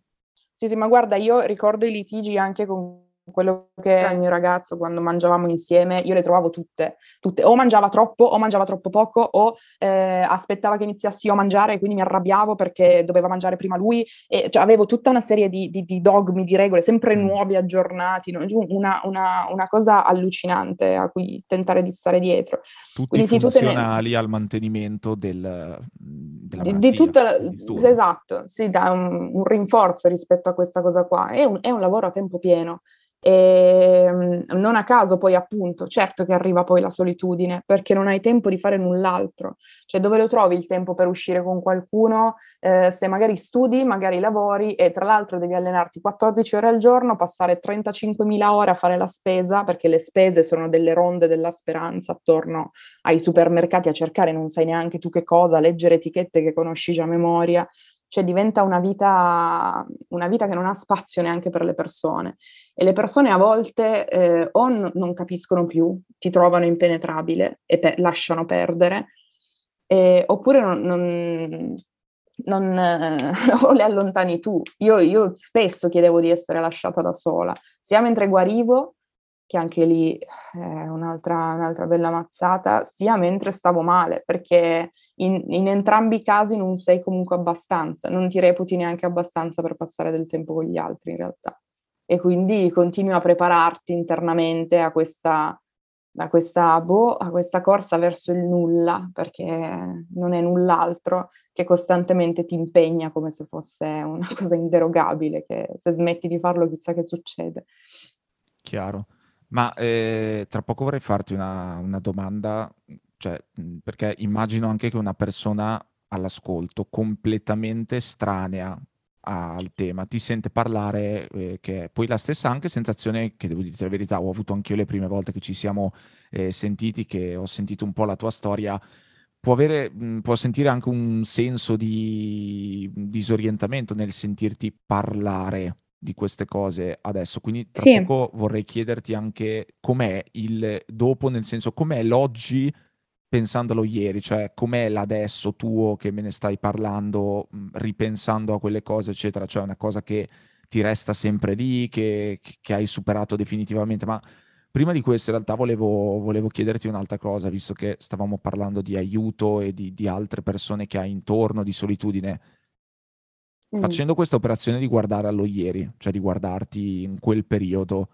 Sì, sì, ma guarda, io ricordo i litigi anche con quello che era il mio ragazzo quando mangiavamo insieme, io le trovavo tutte, tutte. o mangiava troppo o mangiava troppo poco o eh, aspettava che iniziassi io a mangiare e quindi mi arrabbiavo perché doveva mangiare prima lui e cioè, avevo tutta una serie di, di, di, dogmi, di regole, sempre nuovi, aggiornati, no? una, una, una, cosa allucinante a cui tentare di stare dietro. Tutti quindi, funzionali sì, ne... al mantenimento del, della di, di tutta la... Esatto, si dà un, un, rinforzo rispetto a questa cosa qua, è un, è un lavoro a tempo pieno. E ehm, non a caso poi appunto, certo che arriva poi la solitudine, perché non hai tempo di fare null'altro. Cioè dove lo trovi il tempo per uscire con qualcuno? Eh, se magari studi, magari lavori e tra l'altro devi allenarti 14 ore al giorno, passare 35.000 ore a fare la spesa, perché le spese sono delle ronde della speranza attorno ai supermercati a cercare non sai neanche tu che cosa, leggere etichette che conosci già a memoria cioè diventa una vita, una vita, che non ha spazio neanche per le persone e le persone a volte eh, o n- non capiscono più, ti trovano impenetrabile e pe- lasciano perdere, eh, oppure non, non, non eh, o le allontani tu. Io, io spesso chiedevo di essere lasciata da sola, sia mentre guarivo che anche lì è un'altra, un'altra, bella mazzata, sia mentre stavo male, perché in, in, entrambi i casi non sei comunque abbastanza, non ti reputi neanche abbastanza per passare del tempo con gli altri in realtà. E quindi continui a prepararti internamente a questa, a questa, boh, a questa corsa verso il nulla, perché non è null'altro che costantemente ti impegna come se fosse una cosa inderogabile, che se smetti di farlo chissà che succede. Chiaro. Ma eh, tra poco vorrei farti una, una domanda, cioè, perché immagino anche che una persona all'ascolto completamente estranea al tema ti sente parlare, eh, che è poi la stessa anche sensazione che devo dire la verità, ho avuto anche io le prime volte che ci siamo eh, sentiti, che ho sentito un po' la tua storia. Può, avere, mh, può sentire anche un senso di disorientamento nel sentirti parlare di queste cose adesso. Quindi tra sì. poco vorrei chiederti anche com'è il dopo, nel senso com'è l'oggi pensandolo ieri, cioè com'è l'adesso tuo che me ne stai parlando, ripensando a quelle cose, eccetera, cioè una cosa che ti resta sempre lì, che, che hai superato definitivamente, ma prima di questo in realtà volevo, volevo, chiederti un'altra cosa, visto che stavamo parlando di aiuto e di, di altre persone che hai intorno, di solitudine. Facendo questa operazione di guardare allo ieri, cioè di guardarti in quel periodo,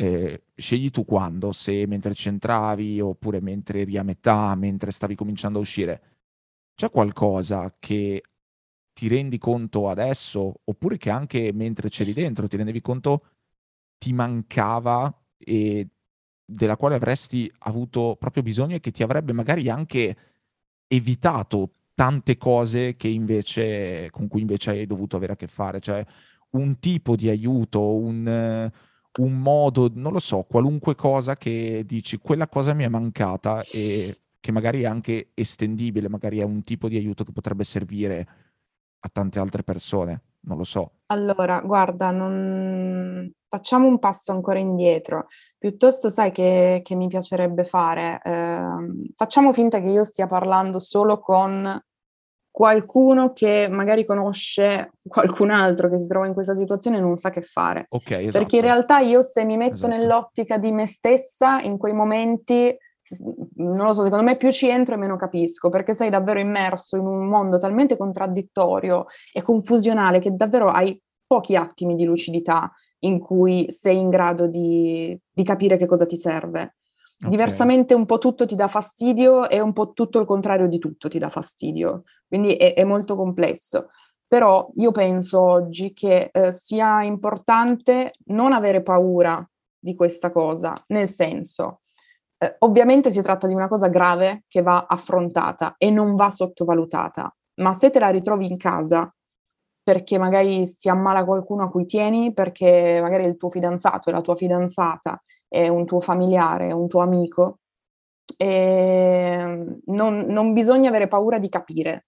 eh, scegli tu quando, se mentre c'entravi oppure mentre eri a metà, mentre stavi cominciando a uscire. C'è qualcosa che ti rendi conto adesso, oppure che anche mentre c'eri dentro ti rendevi conto ti mancava e della quale avresti avuto proprio bisogno e che ti avrebbe magari anche evitato tante cose invece, con cui invece hai dovuto avere a che fare, cioè un tipo di aiuto, un, un modo, non lo so, qualunque cosa che dici, quella cosa mi è mancata e che magari è anche estendibile, magari è un tipo di aiuto che potrebbe servire a tante altre persone, non lo so. Allora, guarda, non... facciamo un passo ancora indietro. Piuttosto, sai che, che mi piacerebbe fare? Eh, facciamo finta che io stia parlando solo con qualcuno che magari conosce qualcun altro che si trova in questa situazione e non sa che fare. Ok, esatto. Perché in realtà io se mi metto esatto. nell'ottica di me stessa, in quei momenti, non lo so, secondo me più ci entro e meno capisco, perché sei davvero immerso in un mondo talmente contraddittorio e confusionale che davvero hai pochi attimi di lucidità in cui sei in grado di, di capire che cosa ti serve. Diversamente un po' tutto ti dà fastidio e un po' tutto il contrario di tutto ti dà fastidio, quindi è, è molto complesso. Però io penso oggi che eh, sia importante non avere paura di questa cosa, nel senso, eh, ovviamente si tratta di una cosa grave che va affrontata e non va sottovalutata, ma se te la ritrovi in casa perché magari si ammala qualcuno a cui tieni, perché magari il tuo fidanzato è la tua fidanzata è un tuo familiare, è un tuo amico, e non, non bisogna avere paura di capire.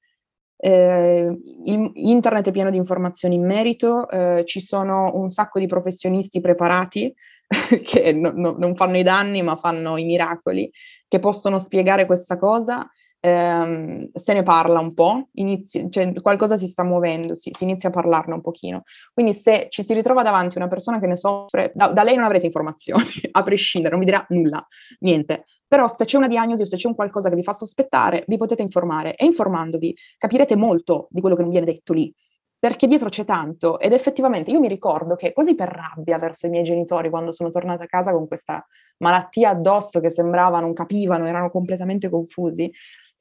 Eh, il, internet è pieno di informazioni in merito, eh, ci sono un sacco di professionisti preparati che no, no, non fanno i danni ma fanno i miracoli, che possono spiegare questa cosa ehm, se ne parla un po', inizi, cioè qualcosa si sta muovendo, si, si, inizia a parlarne un pochino. Quindi se ci si ritrova davanti una persona che ne soffre, da, da lei non avrete informazioni, a prescindere, non vi dirà nulla, niente. Però se c'è una diagnosi o se c'è un qualcosa che vi fa sospettare, vi potete informare e informandovi capirete molto di quello che non viene detto lì perché dietro c'è tanto ed effettivamente io mi ricordo che quasi per rabbia verso i miei genitori quando sono tornata a casa con questa malattia addosso che sembrava non capivano, erano completamente confusi,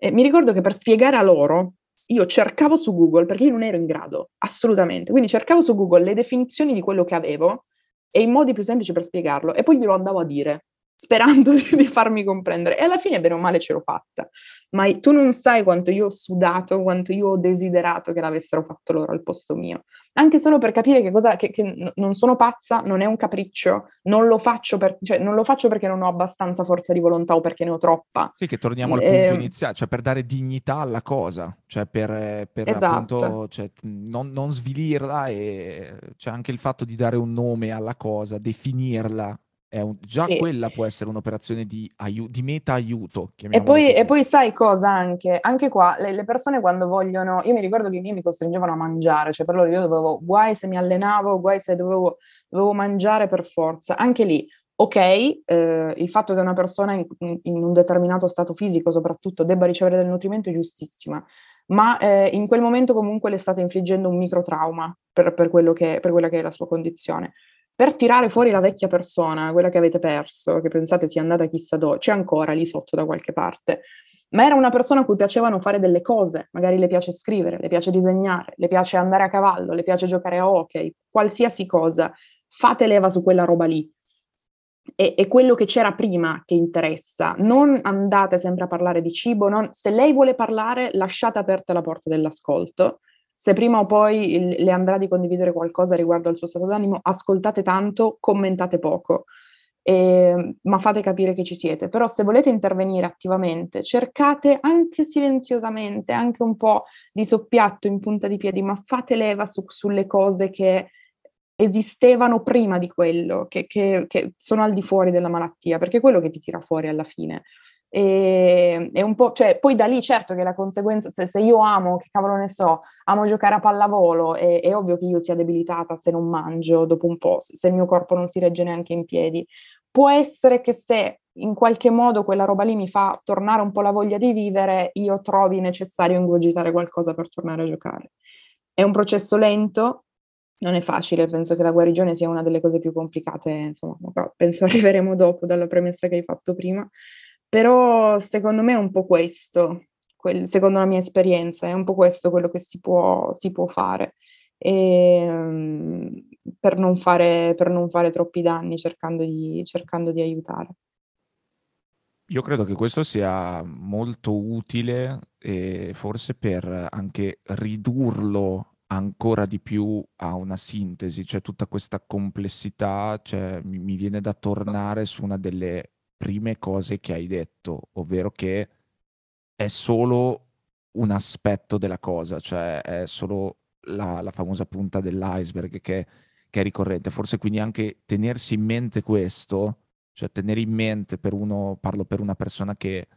eh, mi ricordo che per spiegare a loro io cercavo su Google, perché io non ero in grado, assolutamente, quindi cercavo su Google le definizioni di quello che avevo e i modi più semplici per spiegarlo e poi glielo andavo a dire sperando di farmi comprendere. E alla fine, bene o male, ce l'ho fatta. Ma tu non sai quanto io ho sudato, quanto io ho desiderato che l'avessero fatto loro al posto mio. Anche solo per capire che, cosa, che, che non sono pazza, non è un capriccio, non lo, faccio per, cioè, non lo faccio perché non ho abbastanza forza di volontà o perché ne ho troppa. Sì, che torniamo al eh, punto iniziale, cioè per dare dignità alla cosa, cioè per, per esatto. appunto cioè, non, non svilirla e c'è anche il fatto di dare un nome alla cosa, definirla un, già sì. quella può essere un'operazione di, aiu- di meta aiuto. E poi, e poi, sai cosa anche? Anche qua le, le, persone quando vogliono, io mi ricordo che i miei mi costringevano a mangiare, cioè per loro io dovevo, guai se mi allenavo, guai se dovevo, dovevo mangiare per forza. Anche lì, ok, eh, il fatto che una persona in, in, un determinato stato fisico soprattutto debba ricevere del nutrimento è giustissima, ma eh, in quel momento comunque le state infliggendo un microtrauma per, per, che, per quella che è la sua condizione per tirare fuori la vecchia persona, quella che avete perso, che pensate sia andata chissà dove, c'è ancora lì sotto da qualche parte. Ma era una persona a cui piacevano fare delle cose, magari le piace scrivere, le piace disegnare, le piace andare a cavallo, le piace giocare a hockey, qualsiasi cosa, fate leva su quella roba lì. E, e quello che c'era prima che interessa, non andate sempre a parlare di cibo, non, se lei vuole parlare lasciate aperta la porta dell'ascolto, se prima o poi il, le andrà di condividere qualcosa riguardo al suo stato d'animo, ascoltate tanto, commentate poco, eh, ma fate capire che ci siete. Però se volete intervenire attivamente, cercate anche silenziosamente, anche un po' di soppiatto in punta di piedi, ma fate leva su, sulle cose che esistevano prima di quello, che, che, che sono al di fuori della malattia, perché è quello che ti tira fuori alla fine. E, e, un po', cioè, poi da lì certo che la conseguenza, se, se, io amo, che cavolo ne so, amo giocare a pallavolo, è, è, ovvio che io sia debilitata se non mangio dopo un po', se, se il mio corpo non si regge neanche in piedi. Può essere che se in qualche modo quella roba lì mi fa tornare un po' la voglia di vivere, io trovi necessario ingurgitare qualcosa per tornare a giocare. È un processo lento, non è facile, penso che la guarigione sia una delle cose più complicate, insomma, penso arriveremo dopo dalla premessa che hai fatto prima però secondo me è un po' questo, quel, secondo la mia esperienza, è un po' questo quello che si può, si può fare. E, um, per, non fare, per non fare troppi danni cercando di, cercando di aiutare. Io credo che questo sia molto utile e forse per anche ridurlo ancora di più a una sintesi, cioè tutta questa complessità, cioè, mi, mi, viene da tornare su una delle prime cose che hai detto, ovvero che è solo un aspetto della cosa, cioè è solo la, la famosa punta dell'iceberg che, che, è ricorrente. Forse quindi anche tenersi in mente questo, cioè tenere in mente per uno, parlo per una persona che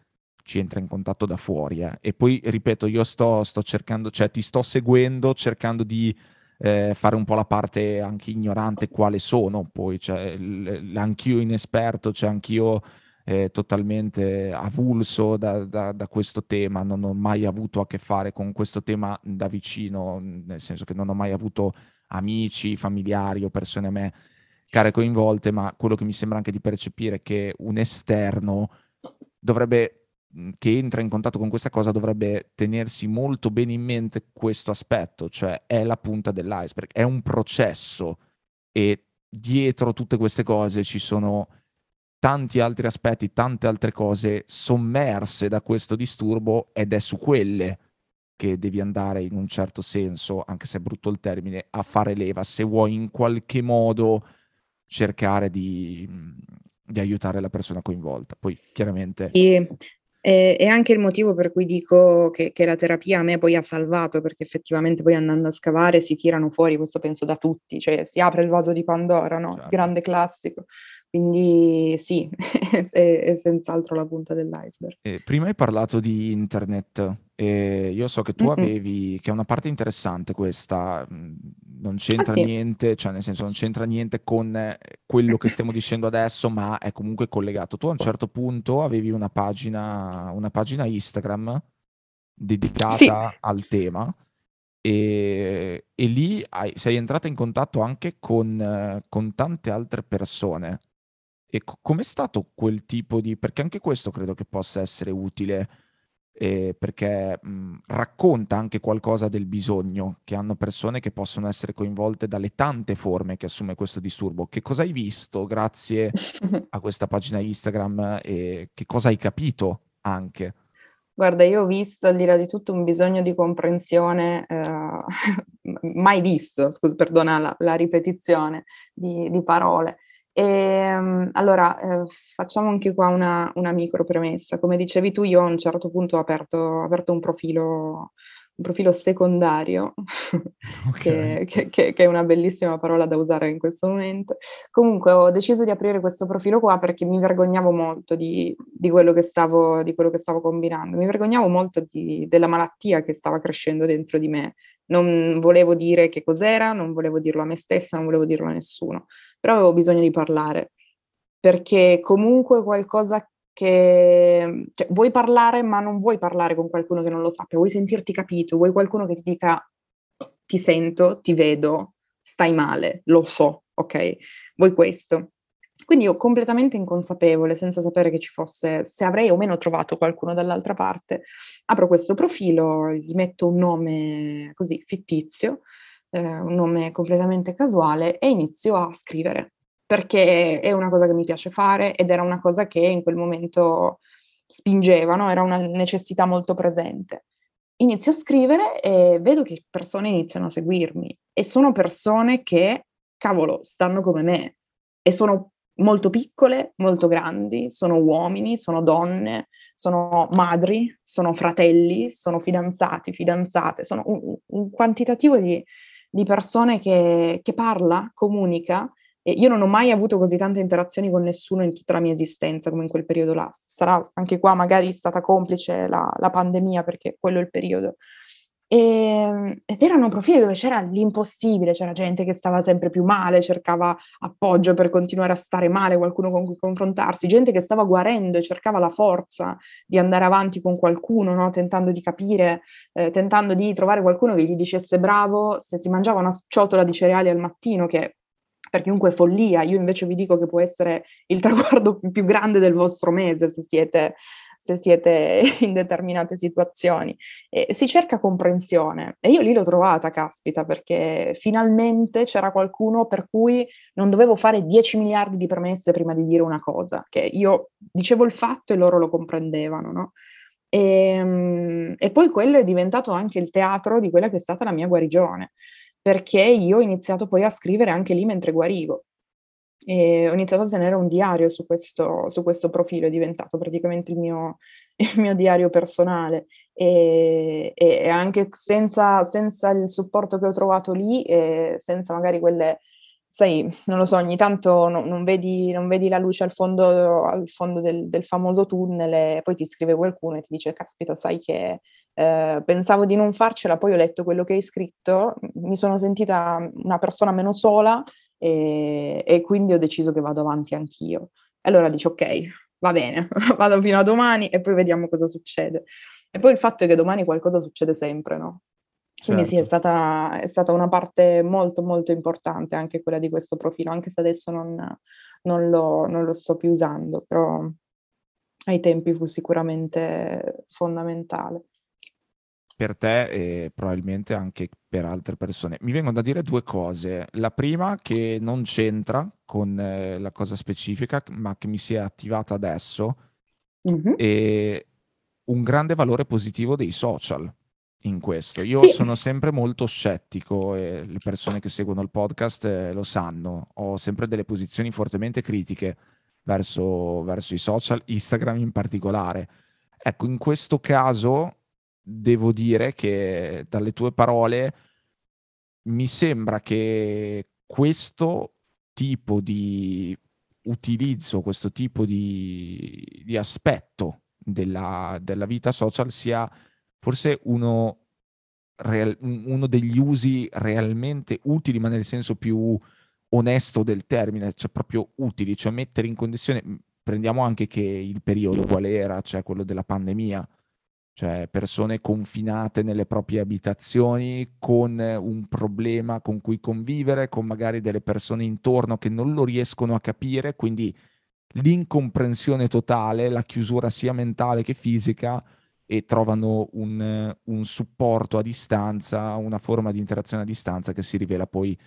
ci entra in contatto da fuori. Eh. E poi, ripeto, io sto, sto cercando, cioè ti sto seguendo, cercando di eh, fare un po' la parte anche ignorante quale sono, poi cioè, l- anch'io inesperto, cioè anch'io eh, totalmente avulso da, da, da, questo tema, non ho mai avuto a che fare con questo tema da vicino, nel senso che non ho mai avuto amici, familiari o persone a me care coinvolte, ma quello che mi sembra anche di percepire è che un esterno dovrebbe che entra in contatto con questa cosa dovrebbe tenersi molto bene in mente questo aspetto, cioè è la punta dell'iceberg, è un processo e dietro tutte queste cose ci sono tanti altri aspetti, tante altre cose sommerse da questo disturbo ed è su quelle che devi andare in un certo senso, anche se è brutto il termine, a fare leva se vuoi in qualche modo cercare di, di aiutare la persona coinvolta. Poi chiaramente... Sì, e, è anche il motivo per cui dico che, che, la terapia a me poi ha salvato, perché effettivamente poi andando a scavare si tirano fuori, questo penso da tutti, cioè si apre il vaso di Pandora, no? Certo. Grande classico. Quindi sì, è, è senz'altro la punta dell'iceberg. Eh, prima hai parlato di internet e io so che tu Mm-mm. avevi, che è una parte interessante questa, non Ah c'entra sì. niente, cioè nel senso non c'entra niente con eh, quello che stiamo dicendo adesso, ma è comunque collegato. Tu a un certo punto avevi una pagina, una pagina Instagram Sì, dedicata al tema e, e lì hai- sei entrata in contatto anche con, eh, con tante altre persone. E co- com'è stato quel tipo di... perché anche questo credo che possa essere utile, eh, perché mh, racconta anche qualcosa del bisogno che hanno persone che possono essere coinvolte dalle tante forme che assume questo disturbo. Che cosa hai visto grazie a questa pagina Instagram e che cosa hai capito anche? Guarda, io ho visto al di là di tutto un bisogno di comprensione eh, mai visto, scusa, perdona la, la ripetizione di, di parole. E, um, allora, eh, facciamo anche qua una, una micro premessa. Come dicevi tu, io a un certo punto ho aperto, ho aperto un profilo, un profilo secondario, Ok. che, che- che- che è una bellissima parola da usare in questo momento. Comunque ho deciso di aprire questo profilo qua perché mi vergognavo molto di, di quello che stavo, di quello che stavo combinando. Mi vergognavo molto di- della malattia che stava crescendo dentro di me. Non volevo dire che cos'era, non volevo dirlo a me stessa, non volevo dirlo a nessuno, però avevo bisogno di parlare perché comunque qualcosa che cioè, vuoi parlare, ma non vuoi parlare con qualcuno che non lo sappia, vuoi sentirti capito, vuoi qualcuno che ti dica ti sento, ti vedo, stai male, lo so, ok? Vuoi questo. Quindi io completamente inconsapevole, senza sapere che ci fosse, se avrei o meno trovato qualcuno dall'altra parte, apro questo profilo, gli metto un nome così fittizio, eh, un nome completamente casuale e inizio a scrivere perché è una cosa che mi piace fare ed era una cosa che in quel momento spingeva, no? Era una necessità molto presente. Inizio a scrivere e vedo che persone iniziano a seguirmi e sono persone che, cavolo, stanno come me e sono molto piccole, molto grandi, sono uomini, sono donne, sono madri, sono fratelli, sono fidanzati, fidanzate, sono un, un quantitativo di, di persone che, che parla, comunica e io non ho mai avuto così tante interazioni con nessuno in tutta la mia esistenza come in quel periodo là. Sarà anche qua magari stata complice la, la pandemia perché quello è il periodo. E, ed erano profili dove c'era l'impossibile, c'era gente che stava sempre più male, cercava appoggio per continuare a stare male, qualcuno con cui confrontarsi, gente che stava guarendo e cercava la forza di andare avanti con qualcuno, no? tentando di capire, eh, tentando di trovare qualcuno che gli dicesse bravo se si mangiava una ciotola di cereali al mattino, che per chiunque è follia, io invece vi dico che può essere il traguardo più grande del vostro mese se siete, se siete in determinate situazioni. E si cerca comprensione e io lì l'ho trovata, caspita, perché finalmente c'era qualcuno per cui non dovevo fare 10 miliardi di premesse prima di dire una cosa, che io dicevo il fatto e loro lo comprendevano, no? E, e poi quello è diventato anche il teatro di quella che è stata la mia guarigione perché io ho iniziato poi a scrivere anche lì mentre guarivo. E ho iniziato a tenere un diario su questo, su questo profilo, è diventato praticamente il mio, il mio diario personale. E, e anche senza, senza, il supporto che ho trovato lì e senza magari quelle, sai, non lo so, ogni tanto no, non, vedi, non, vedi, la luce al fondo, al fondo del, del, famoso tunnel e poi ti scrive qualcuno e ti dice, caspita, sai che eh, pensavo di non farcela, poi ho letto quello che hai scritto, mi sono sentita una persona meno sola e, e quindi ho deciso che vado avanti anch'io. E allora dici ok, va bene, vado fino a domani e poi vediamo cosa succede. E poi il fatto è che domani qualcosa succede sempre, no? Quindi certo. sì, è stata, è stata, una parte molto molto importante anche quella di questo profilo, anche se adesso non, non, lo, non lo sto più usando, però ai tempi fu sicuramente fondamentale per te e probabilmente anche per altre persone. Mi vengono da dire due cose. La prima che non c'entra con eh, la cosa specifica, ma che mi si è attivata adesso, mm-hmm. è un grande valore positivo dei social in questo. Io sì. sono sempre molto scettico e le persone che seguono il podcast eh, lo sanno. Ho sempre delle posizioni fortemente critiche verso, verso i social, Instagram in particolare. Ecco, in questo caso devo dire che dalle tue parole mi sembra che questo tipo di utilizzo, questo tipo di, di aspetto della, della, vita social sia forse uno, real, uno degli usi realmente utili, ma nel senso più onesto del termine, cioè proprio utili, cioè mettere in condizione, prendiamo anche che il periodo qual era, cioè quello della pandemia, cioè persone confinate nelle proprie abitazioni con un problema con cui convivere, con magari delle persone intorno che non lo riescono a capire, quindi l'incomprensione totale, la chiusura sia mentale che fisica e trovano un, un supporto a distanza, una forma di interazione a distanza che si rivela poi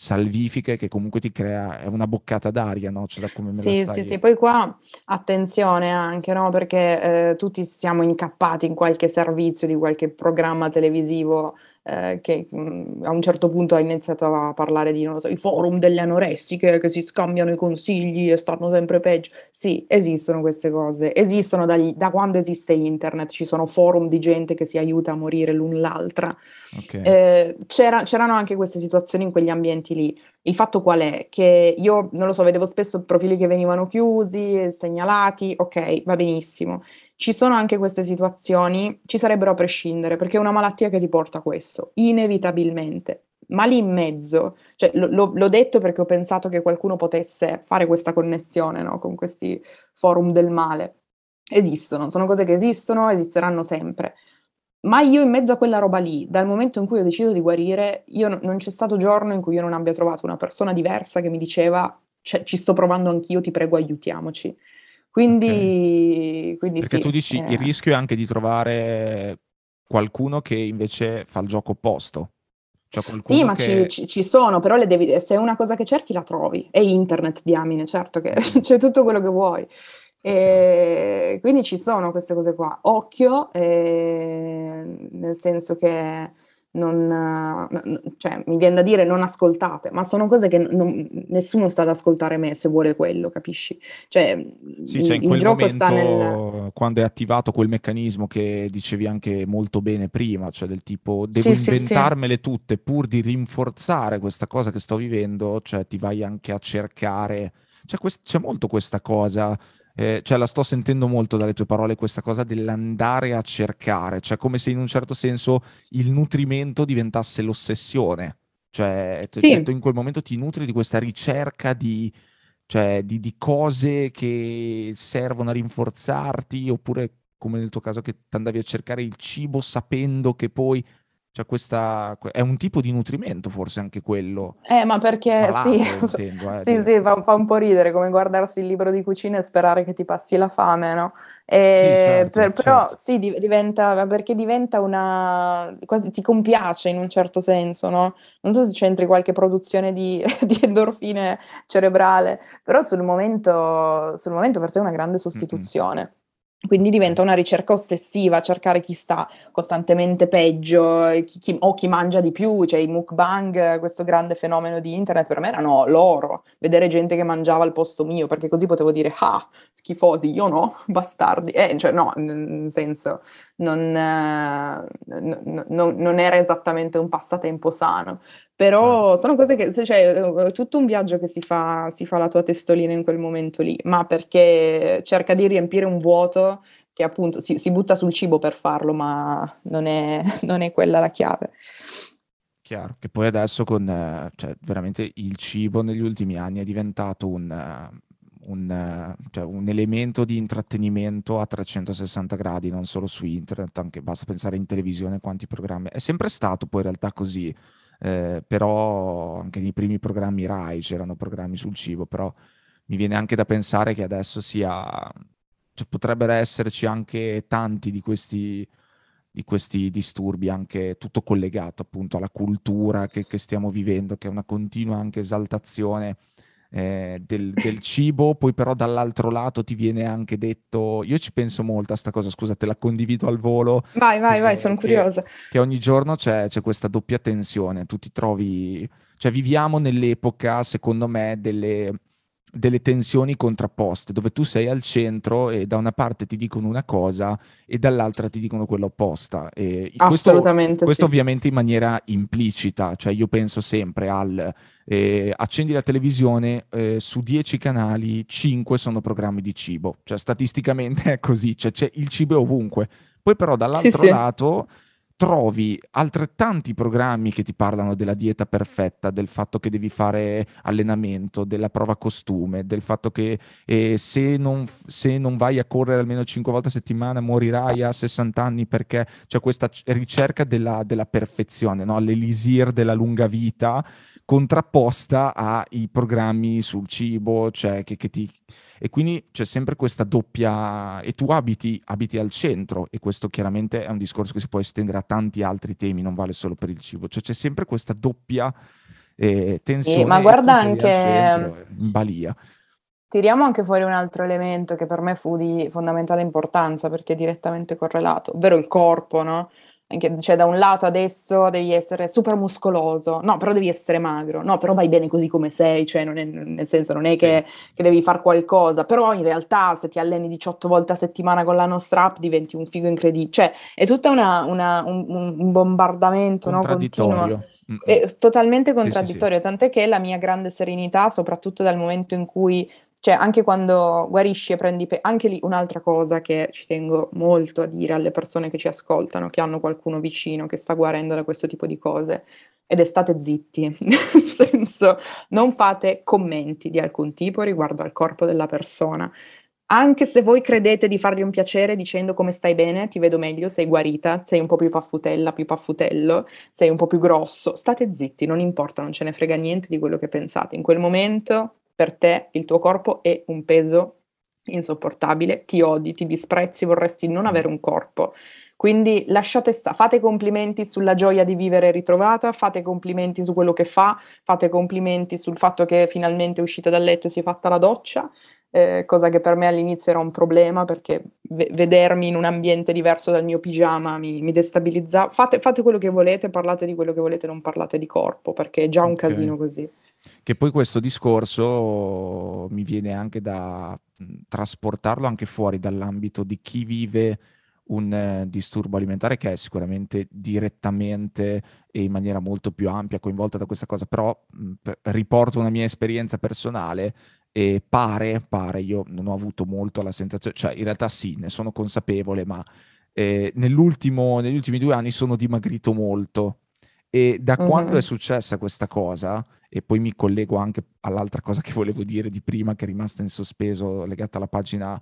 salvifiche che comunque ti crea una boccata d'aria, no? Cioè, come me sì, sì, sì, poi qua attenzione anche, no? Perché eh, tutti siamo incappati in qualche servizio di qualche programma televisivo eh, che mh, mm, a un certo punto ha iniziato a parlare di, non so, i forum delle anoressiche che si scambiano i consigli e stanno sempre peggio. Sì, esistono queste cose, esistono dagli, da quando esiste internet, ci sono forum di gente che si aiuta a morire l'un l'altra. Okay. Eh, c'era, c'erano anche queste situazioni in quegli ambienti lì. Il fatto qual è? Che io, non lo so, vedevo spesso profili che venivano chiusi, segnalati, ok, va benissimo. Ci sono anche queste situazioni, ci sarebbero a prescindere, perché è una malattia che ti porta a questo, inevitabilmente. Ma lì in mezzo, cioè, lo, l'ho detto perché ho pensato che qualcuno potesse fare questa connessione no? con questi forum del male. Esistono, sono cose che esistono, esisteranno sempre. Ma io in mezzo a quella roba lì, dal momento in cui ho deciso di guarire, io non c'è stato giorno in cui io non abbia trovato una persona diversa che mi diceva ci sto provando anch'io, ti prego aiutiamoci. Quindi, okay. quindi Perché sì, tu dici eh... il rischio è anche di trovare qualcuno che invece fa il gioco opposto. Cioè sì, ma che... ci, ci, sono, però devi, se è una cosa che cerchi la trovi. È internet, diamine, certo che c'è tutto quello che vuoi. E quindi ci sono queste cose qua. Occhio, eh, nel senso che non, cioè, mi viene da dire non ascoltate, ma sono cose che non, nessuno sta ad ascoltare me se vuole quello, capisci? Cioè, sì, cioè in quel gioco momento, sta nel... quando è attivato quel meccanismo che dicevi anche molto bene prima, cioè del tipo devo sì, inventarmele sì, tutte pur di rinforzare questa cosa che sto vivendo, cioè ti vai anche a cercare, cioè, quest- c'è molto questa cosa eh, cioè la sto sentendo molto dalle tue parole questa cosa dell'andare a cercare, cioè come se in un certo senso il nutrimento diventasse l'ossessione, cioè sì. Cioè, tu in quel momento ti nutri di questa ricerca di, cioè, di, di cose che servono a rinforzarti, oppure come nel tuo caso che ti andavi a cercare il cibo sapendo che poi cioè questa, è un tipo di nutrimento forse anche quello. Eh, ma perché Malato, sì, intendo, eh, sì, sì fa, fa, un po' ridere come guardarsi il libro di cucina e sperare che ti passi la fame, no? E, sì, certo, per, però certo. sì, diventa, perché diventa una, quasi ti compiace in un certo senso, no? Non so se c'entri qualche produzione di, di endorfine cerebrale, però sul momento, sul momento per te è una grande sostituzione. Mm-hmm. Quindi diventa una ricerca ossessiva, cercare chi sta costantemente peggio chi, chi, o chi mangia di più, cioè i mukbang, questo grande fenomeno di internet, per me erano loro, vedere gente che mangiava al posto mio, perché così potevo dire, ah, schifosi, io no, bastardi, eh, cioè no, nel senso, non, eh, n- n- non era esattamente un passatempo sano. Però certo. sono cose che, cioè, è tutto un viaggio che si fa, si fa la tua testolina in quel momento lì, ma perché cerca di riempire un vuoto che appunto si, si butta sul cibo per farlo, ma non è, non è quella la chiave. Chiaro, che poi adesso con, eh, cioè, veramente il cibo negli ultimi anni è diventato un, un, cioè, un, elemento di intrattenimento a 360 gradi, non solo su internet, anche basta pensare in televisione quanti programmi. È sempre stato poi in realtà così eh, però anche nei primi programmi RAI c'erano programmi sul cibo, però mi viene anche da pensare che adesso sia, cioè, potrebbero esserci anche tanti di questi, di questi disturbi, anche tutto collegato appunto alla cultura che, che stiamo vivendo, che è una continua anche esaltazione eh, del, del, cibo, poi però dall'altro lato ti viene anche detto, io ci penso molto a sta cosa, scusa, te la condivido al volo. Vai, vai, eh, vai, sono curiosa. Che ogni giorno c'è, c'è, questa doppia tensione, tu ti trovi, cioè viviamo nell'epoca, secondo me, delle, delle tensioni contrapposte, dove tu sei al centro e da una parte ti dicono una cosa e dall'altra ti dicono quella opposta. E Assolutamente. Questo, questo sì. ovviamente in maniera implicita, cioè io penso sempre al eh, accendi la televisione, eh, su 10 canali 5 sono programmi di cibo, cioè statisticamente è così, cioè, c'è il cibo è ovunque. Poi però dall'altro sì, sì. lato trovi altrettanti programmi che ti parlano della dieta perfetta, del fatto che devi fare allenamento, della prova costume, del fatto che eh, se, non, se, non, vai a correre almeno 5 volte a settimana morirai a 60 anni perché c'è questa ricerca della, della perfezione, no? l'elisir della lunga vita contrapposta ai programmi sul cibo, cioè che, che ti e quindi c'è sempre questa doppia e tu abiti, abiti, al centro e questo chiaramente è un discorso che si può estendere a tanti altri temi, non vale solo per il cibo, cioè c'è sempre questa doppia eh, tensione. Sì, ma guarda anche centro, in balia. Tiriamo anche fuori un altro elemento che per me fu di fondamentale importanza perché è direttamente correlato, ovvero il corpo, no? Cioè da un lato adesso devi essere super muscoloso, no, però devi essere magro, no, però vai bene così come sei, cioè è, nel senso non è sì. che, che, devi fare qualcosa, però in realtà se ti alleni 18 volte a settimana con l'ano strap diventi un figo incredibile, cioè è tutta una, una, un, un, bombardamento no, continuo. È totalmente contraddittorio, sì, sì, tant'è che la mia grande serenità, soprattutto dal momento in cui cioè, anche quando guarisci e prendi... Pe- anche lì un'altra cosa che ci tengo molto a dire alle persone che ci ascoltano, che hanno qualcuno vicino che sta guarendo da questo tipo di cose, ed è state zitti, nel senso, non fate commenti di alcun tipo riguardo al corpo della persona. Anche se voi credete di fargli un piacere dicendo come stai bene, ti vedo meglio, sei guarita, sei un po' più paffutella, più paffutello, sei un po' più grosso, state zitti, non importa, non ce ne frega niente di quello che pensate. In quel momento per te il tuo corpo è un peso insopportabile, ti odi, ti disprezzi, vorresti non avere un corpo. Quindi lasciate stare, fate complimenti sulla gioia di vivere ritrovata, fate complimenti su quello che fa, fate complimenti sul fatto che finalmente è uscita dal letto e si è fatta la doccia, eh, cosa che per me all'inizio era un problema perché v- vedermi in un ambiente diverso dal mio pigiama mi, mi destabilizza. Fate, fate, quello che volete, parlate di quello che volete, non parlate di corpo perché è già un okay. casino così. Che poi questo discorso mi viene anche da trasportarlo anche fuori dall'ambito di chi vive un eh, disturbo alimentare che è sicuramente direttamente e in maniera molto più ampia coinvolta da questa cosa, però mh, riporto una mia esperienza personale e pare, pare, io non ho avuto molto la sensazione, cioè in realtà sì, ne sono consapevole, ma eh, negli ultimi due anni sono dimagrito molto e da mm-hmm. quando è successa questa cosa, e poi mi collego anche all'altra cosa che volevo dire di prima, che è rimasta in sospeso legata alla pagina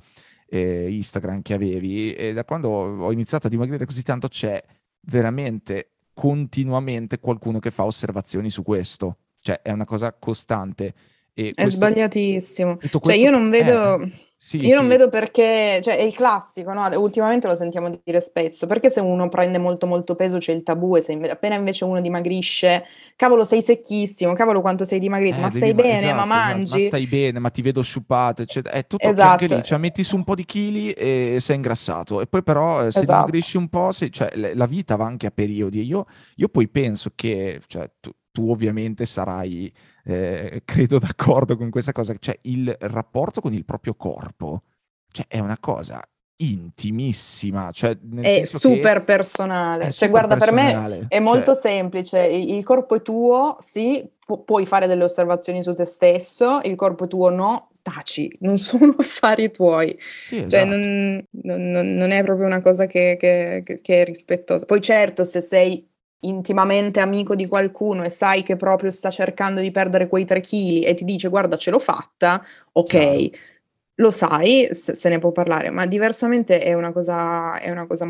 eh, Instagram che avevi, e da quando ho iniziato a dimagrire così tanto c'è veramente continuamente qualcuno che fa osservazioni su questo. Cioè è una cosa costante. E è questo, sbagliatissimo. Cioè io non vedo... Eh sì, Io non vedo perché, cioè è il classico, no? Ultimamente lo sentiamo dire spesso, perché se uno prende molto molto peso c'è il tabù e se inve- appena invece uno dimagrisce, cavolo sei secchissimo, cavolo quanto sei dimagrito, Eh, ma devi stai ma- bene, esatto, ma esatto, ma mangi? stai bene, ma ti vedo sciupato, eccetera. È tutto anche Esatto, lì, cioè metti su un po' di chili e sei ingrassato, e poi però eh, se esatto. dimagrisci un po', sei- cioè, le- la vita va anche a periodi. Io, io poi penso che, cioè, tu, tu ovviamente sarai, eh, credo, d'accordo con questa cosa, cioè il rapporto con il proprio corpo cioè, è una cosa intimissima, cioè È super personale. è Cioè, super guarda, per me personale. è molto Cioè, semplice. Il corpo è tuo, sì, pu- puoi fare delle osservazioni su te stesso, il corpo è tuo no, taci, non sono affari tuoi. sì, Cioè, esatto. non, non- non- non è proprio una cosa che- che- che è rispettosa. Poi certo, se sei intimamente amico di qualcuno e sai che proprio sta cercando di perdere quei 3 kg e ti dice guarda, ce l'ho fatta, ok, Chiaro. lo sai, se, se ne può parlare, ma diversamente è una cosa, è una cosa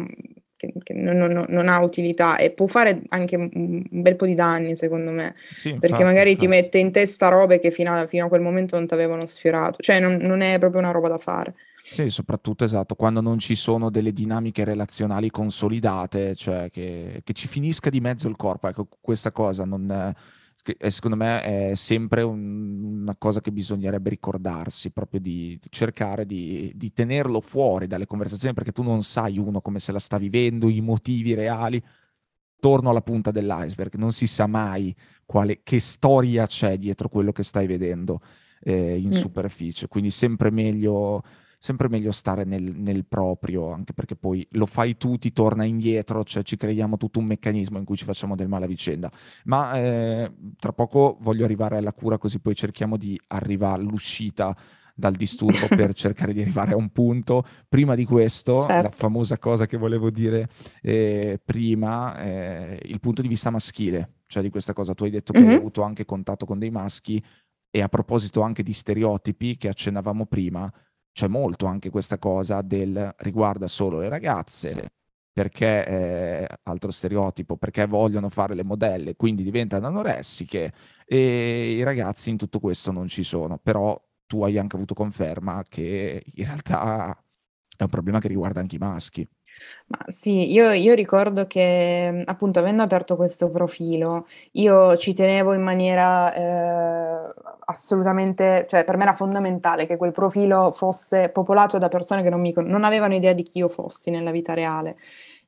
che, che non, non- non ha utilità e può fare anche un bel po' di danni, secondo me, Sì, perché infatti, magari ti infatti. mette in testa robe che fino a, fino a quel momento non ti avevano sfiorato, cioè non, non è proprio una roba da fare. Sì, soprattutto esatto, quando non ci sono delle dinamiche relazionali consolidate, cioè che, che ci finisca di mezzo il corpo. Ecco, questa cosa non, è- secondo me è sempre un- una cosa che bisognerebbe ricordarsi, proprio di, di cercare di, di tenerlo fuori dalle conversazioni, perché tu non sai uno come se la sta vivendo, i motivi reali. Torno alla punta dell'iceberg, non si sa mai quale, che storia c'è dietro quello che stai vedendo. eh, in mm. superficie, quindi sempre meglio sempre meglio stare nel, nel, proprio, anche perché poi lo fai tu, ti torna indietro, cioè ci creiamo tutto un meccanismo in cui ci facciamo del male a vicenda. Ma eh, tra poco voglio arrivare alla cura, così poi cerchiamo di arrivare all'uscita dal disturbo per cercare di arrivare a un punto. Prima di questo, certo. la famosa cosa che volevo dire eh, prima, eh, il punto di vista maschile, cioè di questa cosa. Tu hai detto che mm-hmm. hai avuto anche contatto con dei maschi e a proposito anche di stereotipi che accennavamo prima, c'è molto anche questa cosa del riguarda solo le ragazze, perché eh, altro stereotipo, perché vogliono fare le modelle, quindi diventano anoressiche e i ragazzi in tutto questo non ci sono, però tu hai anche avuto conferma che in realtà è un problema che riguarda anche i maschi. Ma sì, io io ricordo che, appunto, avendo aperto questo profilo, io ci tenevo in maniera, ehm, assolutamente cioè per me era fondamentale che quel profilo fosse popolato da persone che non mi non avevano idea di chi io fossi nella vita reale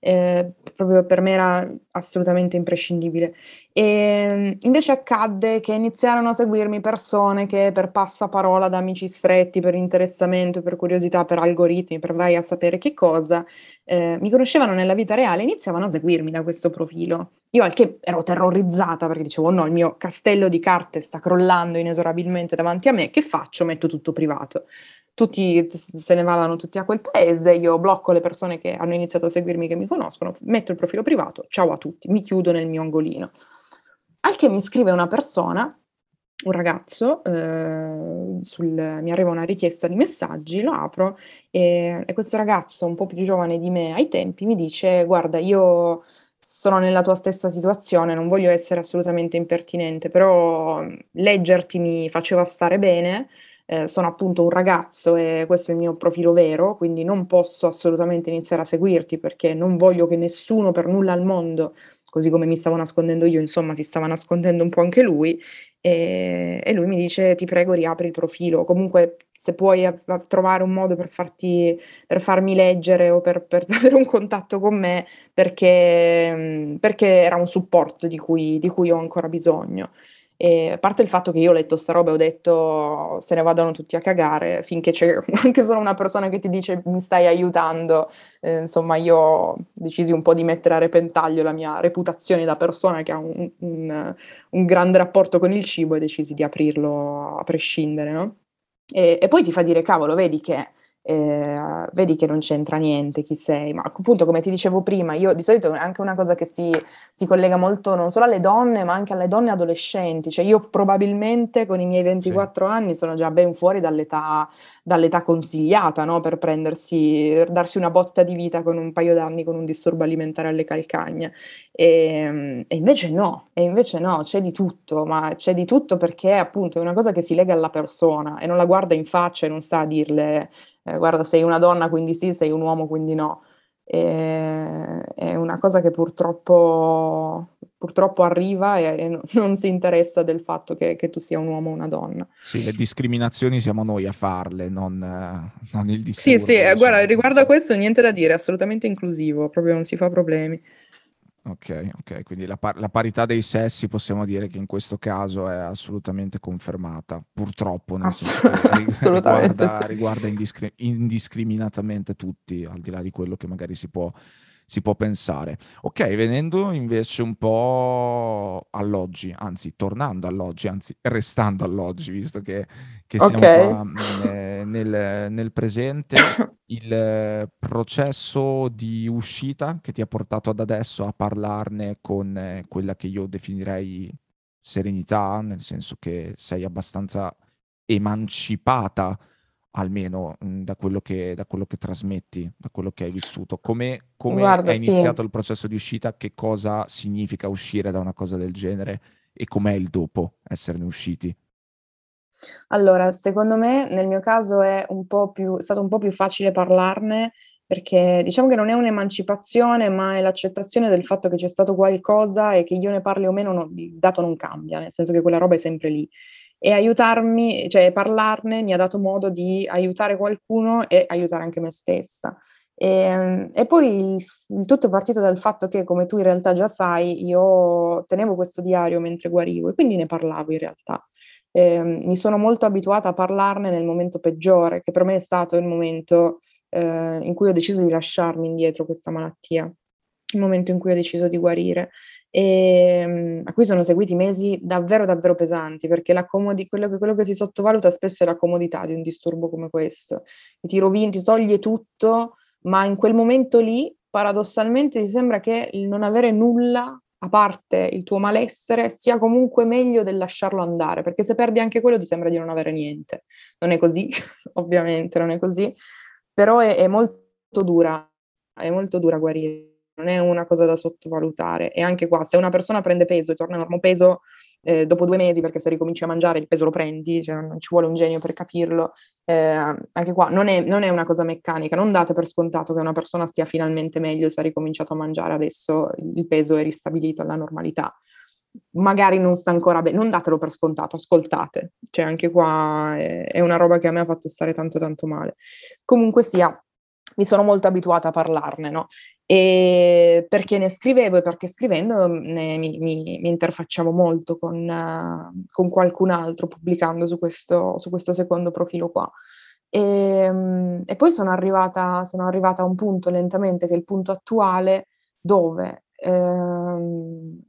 eh, proprio per me era assolutamente imprescindibile. E ehm, invece accadde che iniziarono a seguirmi persone che per passaparola da amici stretti, per interessamento, per curiosità, per algoritmi, per vai a sapere che cosa, eh, mi conoscevano nella vita reale e iniziavano a seguirmi da questo profilo. Io al che ero terrorizzata perché dicevo oh no, il mio castello di carte sta crollando inesorabilmente davanti a me, che faccio? Metto tutto privato tutti se ne vadano tutti a quel paese, io blocco le persone che hanno iniziato a seguirmi, che mi conoscono, metto il profilo privato, ciao a tutti, mi chiudo nel mio angolino. Al che mi scrive una persona, un ragazzo, eh, sul, mi arriva una richiesta di messaggi, lo apro e, e questo ragazzo un po' più giovane di me ai tempi mi dice guarda io sono nella tua stessa situazione, non voglio essere assolutamente impertinente, però leggerti mi faceva stare bene, eh, sono appunto un ragazzo e questo è il mio profilo vero, quindi non posso assolutamente iniziare a seguirti perché non voglio che nessuno per nulla al mondo, così come mi stavo nascondendo io, insomma si stava nascondendo un po' anche lui e, e lui mi dice ti prego riapri il profilo, comunque se puoi a, a trovare un modo per, farti, per farmi leggere o per, per, avere un contatto con me perché, perché era un supporto di cui, di cui ho ancora bisogno. E a parte il fatto che io ho letto sta roba e ho detto se ne vadano tutti a cagare, finché c'è anche solo una persona che ti dice mi stai aiutando, eh, insomma io ho deciso un po' di mettere a repentaglio la mia reputazione da persona che ha un, un, un grande rapporto con il cibo e decisi di aprirlo a prescindere, no? E, e poi ti fa dire, cavolo, vedi che eh, vedi che non c'entra niente chi sei, ma appunto come ti dicevo prima, io di solito è anche una cosa che si, si, collega molto non solo alle donne, ma anche alle donne adolescenti, cioè io probabilmente con i miei 24 sì. anni sono già ben fuori dall'età, dall'età consigliata no? per prendersi, darsi una botta di vita con un paio d'anni con un disturbo alimentare alle calcagne. E, e invece no, e invece no, c'è di tutto, ma c'è di tutto perché appunto è una cosa che si lega alla persona e non la guarda in faccia e non sta a dirle eh, guarda sei una donna quindi sì, sei un uomo quindi no. E, è una cosa che purtroppo, purtroppo arriva e, e, non si interessa del fatto che, che, tu sia un uomo o una donna. Sì, le discriminazioni siamo noi a farle, non, non il disturbo. Sì, sì, diciamo. guarda, riguardo a questo niente da dire, assolutamente inclusivo, proprio non si fa problemi. Ok, ok, quindi la, par- la, parità dei sessi possiamo dire che in questo caso è assolutamente confermata, purtroppo, nel Ass- senso che riguarda, sì. riguarda indiscri- indiscriminatamente tutti, al di là di quello che magari si può, si può pensare. Ok, venendo invece un po' all'oggi, anzi tornando all'oggi, anzi restando all'oggi, visto che, che siamo okay. qua eh, nel, nel presente, il processo di uscita che ti ha portato ad adesso a parlarne con eh, quella che io definirei serenità, nel senso che sei abbastanza emancipata almeno mh, da, quello che, da quello che trasmetti, da quello che hai vissuto. Come, come Guarda, è iniziato sì. il processo di uscita? Che cosa significa uscire da una cosa del genere? E com'è il dopo esserne usciti? Allora, secondo me nel mio caso è più è stato un po' più facile parlarne, perché diciamo che non è un'emancipazione, ma è l'accettazione del fatto che c'è stato qualcosa e che io ne parli o meno, no, il dato non cambia, nel senso che quella roba è sempre lì. E aiutarmi, cioè parlarne mi ha dato modo di aiutare qualcuno e aiutare anche me stessa. E, ehm, e poi il, il tutto è partito dal fatto che, come tu in realtà già sai, io tenevo questo diario mentre guarivo e quindi ne parlavo in realtà eh, mi sono molto abituata a parlarne nel momento peggiore, che per me è stato il momento eh, in cui ho deciso di lasciarmi indietro questa malattia, il momento in cui ho deciso di guarire. E, um, a cui sono seguiti mesi davvero davvero pesanti perché comodi- quello, che, quello che si sottovaluta spesso è la comodità di un disturbo come questo, ti rovini, ti toglie tutto, ma in quel momento lì paradossalmente ti sembra che il non avere nulla a parte il tuo malessere, sia comunque meglio del lasciarlo andare, perché se perdi anche quello ti sembra di non avere niente. Non è così, ovviamente, non è così, però è, è molto dura, è molto dura guarire, non è una cosa da sottovalutare. E anche qua, se una persona prende peso e torna a normo peso, eh, dopo due mesi, perché se ricominci a mangiare il peso lo prendi, cioè non ci vuole un genio per capirlo, eh, anche qua non è, non è, una cosa meccanica, non date per scontato che una persona stia finalmente meglio se ha ricominciato a mangiare adesso il peso è ristabilito alla normalità. Magari non sta ancora bene, non datelo per scontato, ascoltate, cioè anche qua è, è una roba che a me ha fatto stare tanto tanto male. Comunque sia, mi sono molto abituata a parlarne, no? E perché ne scrivevo e perché scrivendo ne, mi, mi, mi, interfacciavo molto con, uh, con, qualcun altro pubblicando su questo, su questo secondo profilo qua. E, um, e poi sono arrivata, sono arrivata, a un punto lentamente, che è il punto attuale, dove ehm,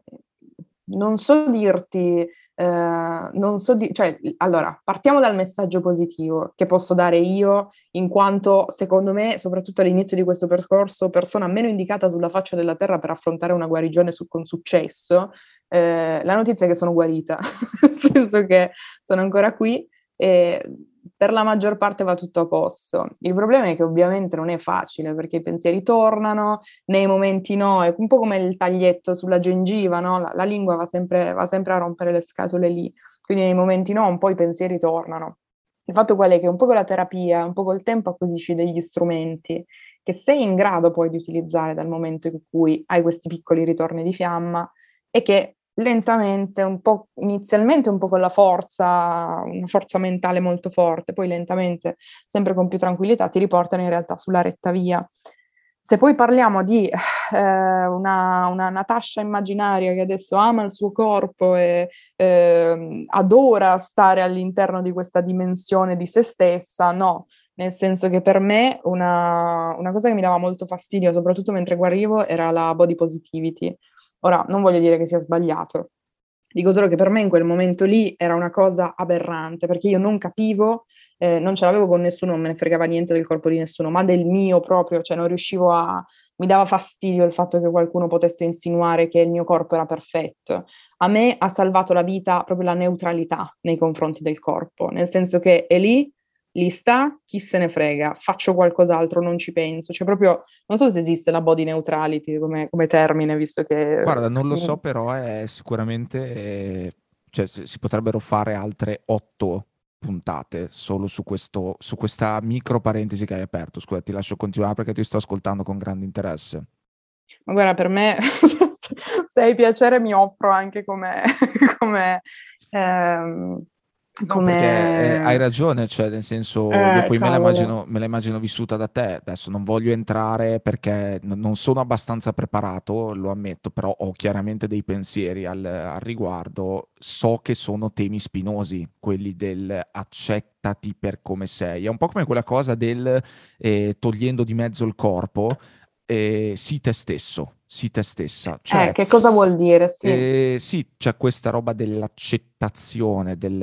non so dirti eh, non so di- cioè, allora, partiamo dal messaggio positivo che posso dare io, in quanto secondo me, soprattutto all'inizio di questo percorso, persona meno indicata sulla faccia della terra per affrontare una guarigione su- con successo. Eh, la notizia è che sono guarita, nel senso che sono ancora qui e per la maggior parte va tutto a posto. Il problema è che ovviamente non è facile perché i pensieri tornano, nei momenti no, è un po' come il taglietto sulla gengiva, no? la, la, lingua va sempre, va sempre a rompere le scatole lì, quindi nei momenti no un po' i pensieri tornano. Il fatto qual è che un po' con la terapia, un po' col tempo acquisisci degli strumenti che sei in grado poi di utilizzare dal momento in cui hai questi piccoli ritorni di fiamma e che lentamente, un po' inizialmente un po' con la forza, una forza mentale molto forte, poi lentamente, sempre con più tranquillità, ti riportano in realtà sulla retta via. Se poi parliamo di eh, una, una, Natascia immaginaria che adesso ama il suo corpo e eh, adora stare all'interno di questa dimensione di se stessa, no, nel senso che per me una, una cosa che mi dava molto fastidio, soprattutto mentre guarivo, era la body positivity Ora, non voglio dire che sia sbagliato, dico solo che per me in quel momento lì era una cosa aberrante, perché io non capivo, eh, non ce l'avevo con nessuno, non me ne fregava niente del corpo di nessuno, ma del mio proprio, cioè non riuscivo a... mi dava fastidio il fatto che qualcuno potesse insinuare che il mio corpo era perfetto. A me ha salvato la vita proprio la neutralità nei confronti del corpo, nel senso che è lì lì sta, chi se ne frega, faccio qualcos'altro, non ci penso. Cioè proprio, non so se esiste la body neutrality come, come termine, visto che... Guarda, non lo so, però è sicuramente... Eh, cioè, si potrebbero fare altre otto puntate solo su, questo, su questa micro parentesi che hai aperto. Scusa, ti lascio continuare perché ti sto ascoltando con grande interesse. Ma guarda, per me, se hai piacere, mi offro anche come... come ehm No, come... perché eh, hai ragione, cioè nel senso, eh, poi me la, immagino, me la, immagino, vissuta da te, adesso non voglio entrare perché n- non sono abbastanza preparato, lo ammetto, però ho chiaramente dei pensieri al, al riguardo, so che sono temi spinosi, quelli del accettati per come sei, è un po' come quella cosa del eh, togliendo di mezzo il corpo, eh, sii te stesso, sii te stessa. Cioè, eh, che cosa vuol dire? Sì, eh, sì c'è questa roba dell'accettazione, del,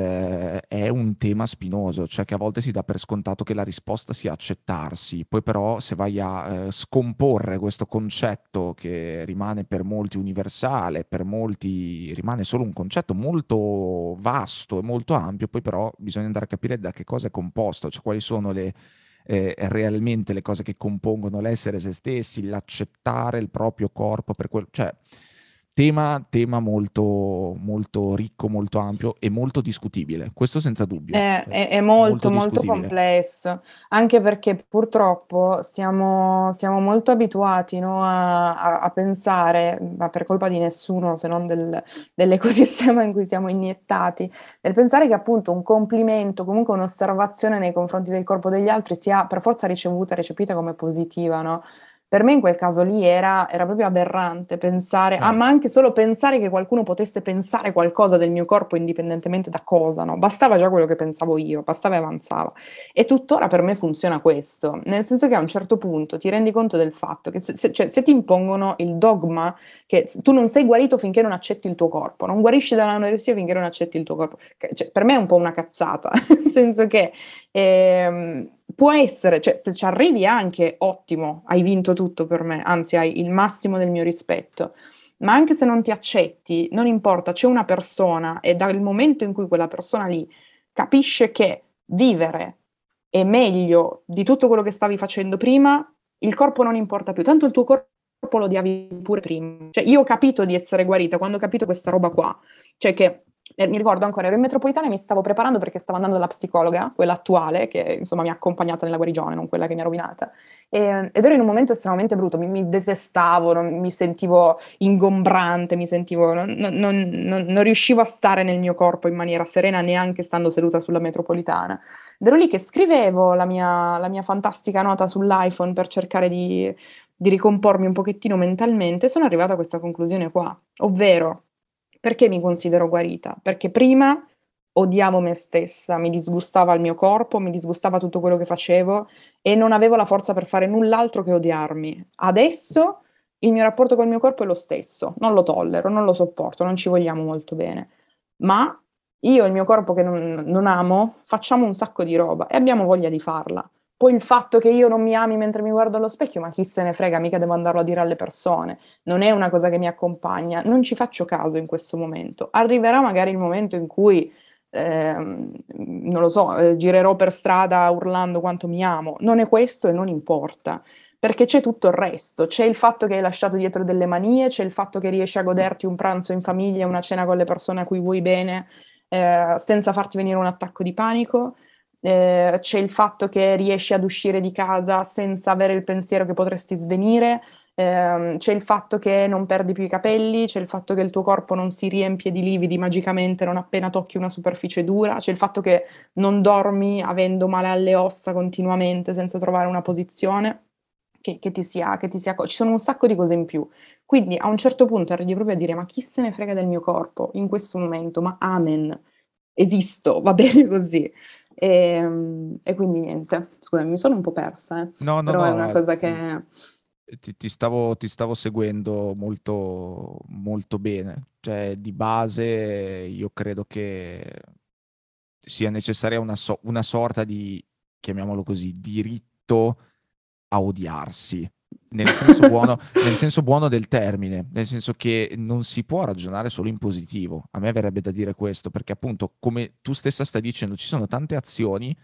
è un tema spinoso, cioè che a volte si dà per scontato che la risposta sia accettarsi, poi però se vai a eh, scomporre questo concetto che rimane per molti universale, per molti rimane solo un concetto molto vasto e molto ampio, poi però bisogna andare a capire da che cosa è composto, cioè quali sono le eh, realmente le cose che compongono l'essere se stessi, l'accettare il proprio corpo per quello, cioè tema, tema molto, molto ricco, molto ampio e molto discutibile, questo senza dubbio. È, cioè, è, è molto, molto, molto complesso, anche perché purtroppo siamo, siamo molto abituati no, a, a, a, pensare, ma per colpa di nessuno se non del, dell'ecosistema in cui siamo iniettati, nel pensare che appunto un complimento, comunque un'osservazione nei confronti del corpo degli altri sia per forza ricevuta e recepita come positiva, no? Per me in quel caso lì era, era proprio aberrante pensare, certo. ah, ma anche solo pensare che qualcuno potesse pensare qualcosa del mio corpo indipendentemente da cosa, no? Bastava già quello che pensavo io, bastava e avanzava. E tuttora per me funziona questo, nel senso che a un certo punto ti rendi conto del fatto che se, se, cioè, se ti impongono il dogma che tu non sei guarito finché non accetti il tuo corpo, non guarisci dall'anoressia finché non accetti il tuo corpo, cioè, per me è un po' una cazzata, nel senso che... Ehm, può essere, cioè se ci arrivi anche ottimo, hai vinto tutto per me, anzi hai il massimo del mio rispetto, ma anche se non ti accetti, non importa, c'è una persona e dal momento in cui quella persona lì capisce che vivere è meglio di tutto quello che stavi facendo prima, il corpo non importa più, tanto il tuo corpo lo odiavi pure prima. Cioè io ho capito di essere guarita quando ho capito questa roba qua, cioè che mi ricordo ancora, ero in metropolitana e mi stavo preparando perché stavo andando dalla psicologa, quella attuale, che insomma mi ha accompagnata nella guarigione, non quella che mi ha rovinata. E, ed ero in un momento estremamente brutto, mi, mi detestavo, non, mi sentivo ingombrante, mi sentivo, non, non, non, riuscivo a stare nel mio corpo in maniera serena neanche stando seduta sulla metropolitana. Ed ero lì che scrivevo la mia, la mia fantastica nota sull'iPhone per cercare di, di ricompormi un pochettino mentalmente sono arrivata a questa conclusione qua, ovvero perché mi considero guarita? Perché prima odiavo me stessa, mi disgustava il mio corpo, mi disgustava tutto quello che facevo e non avevo la forza per fare null'altro che odiarmi. Adesso il mio rapporto col mio corpo è lo stesso, non lo tollero, non lo sopporto, non ci vogliamo molto bene. Ma io e il mio corpo che non, non amo facciamo un sacco di roba e abbiamo voglia di farla. Poi il fatto che io non mi ami mentre mi guardo allo specchio, ma chi se ne frega, mica devo andarlo a dire alle persone, non è una cosa che mi accompagna, non ci faccio caso in questo momento. Arriverà magari il momento in cui, eh, non lo so, eh, girerò per strada urlando quanto mi amo, non è questo e non importa, perché c'è tutto il resto, c'è il fatto che hai lasciato dietro delle manie, c'è il fatto che riesci a goderti un pranzo in famiglia, una cena con le persone a cui vuoi bene, eh, senza farti venire un attacco di panico eh, c'è il fatto che riesci ad uscire di casa senza avere il pensiero che potresti svenire, eh, c'è il fatto che non perdi più i capelli, c'è il fatto che il tuo corpo non si riempie di lividi magicamente non appena tocchi una superficie dura, c'è il fatto che non dormi avendo male alle ossa continuamente senza trovare una posizione. Che, che, ti sia, che ti sia, ci sono un sacco di cose in più. Quindi a un certo punto arrivi proprio a dire: Ma chi se ne frega del mio corpo in questo momento? Ma amen, esisto, va bene così. E, ehm, e quindi niente, scusami, mi sono un po' persa, eh. no, no, però no, è una cosa che... Ti, ti, stavo, ti stavo seguendo molto, molto bene, cioè di base io credo che sia necessaria una, so- una sorta di, chiamiamolo così, diritto a odiarsi nel senso, buono, nel senso buono del termine, nel senso che non si può ragionare solo in positivo. A me verrebbe da dire questo, perché appunto, come tu stessa stai dicendo, ci sono tante azioni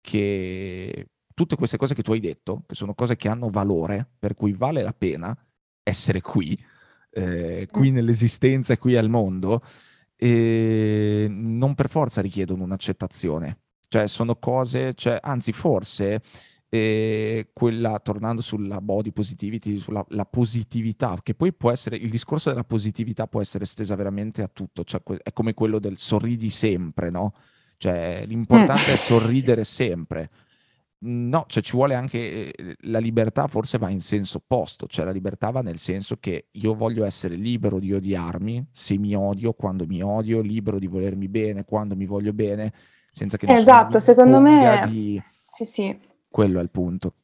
che tutte queste cose che tu hai detto, che sono cose che hanno valore, per cui vale la pena essere qui, eh, qui mm. nell'esistenza e qui al mondo, e non per forza richiedono un'accettazione. Cioè, sono cose, cioè, anzi, forse e quella, tornando sulla body positivity, sulla positività, che poi può essere, il discorso della positività può essere estesa veramente a tutto, cioè è come quello del sorridi sempre, no? Cioè l'importante è sorridere sempre. No, cioè ci vuole anche eh, la libertà, forse va in senso opposto, cioè la libertà va nel senso che io voglio essere libero di odiarmi, se mi odio, quando mi odio, libero di volermi bene, quando mi voglio bene, senza che Esatto, secondo me di... sì, sì quello è il punto.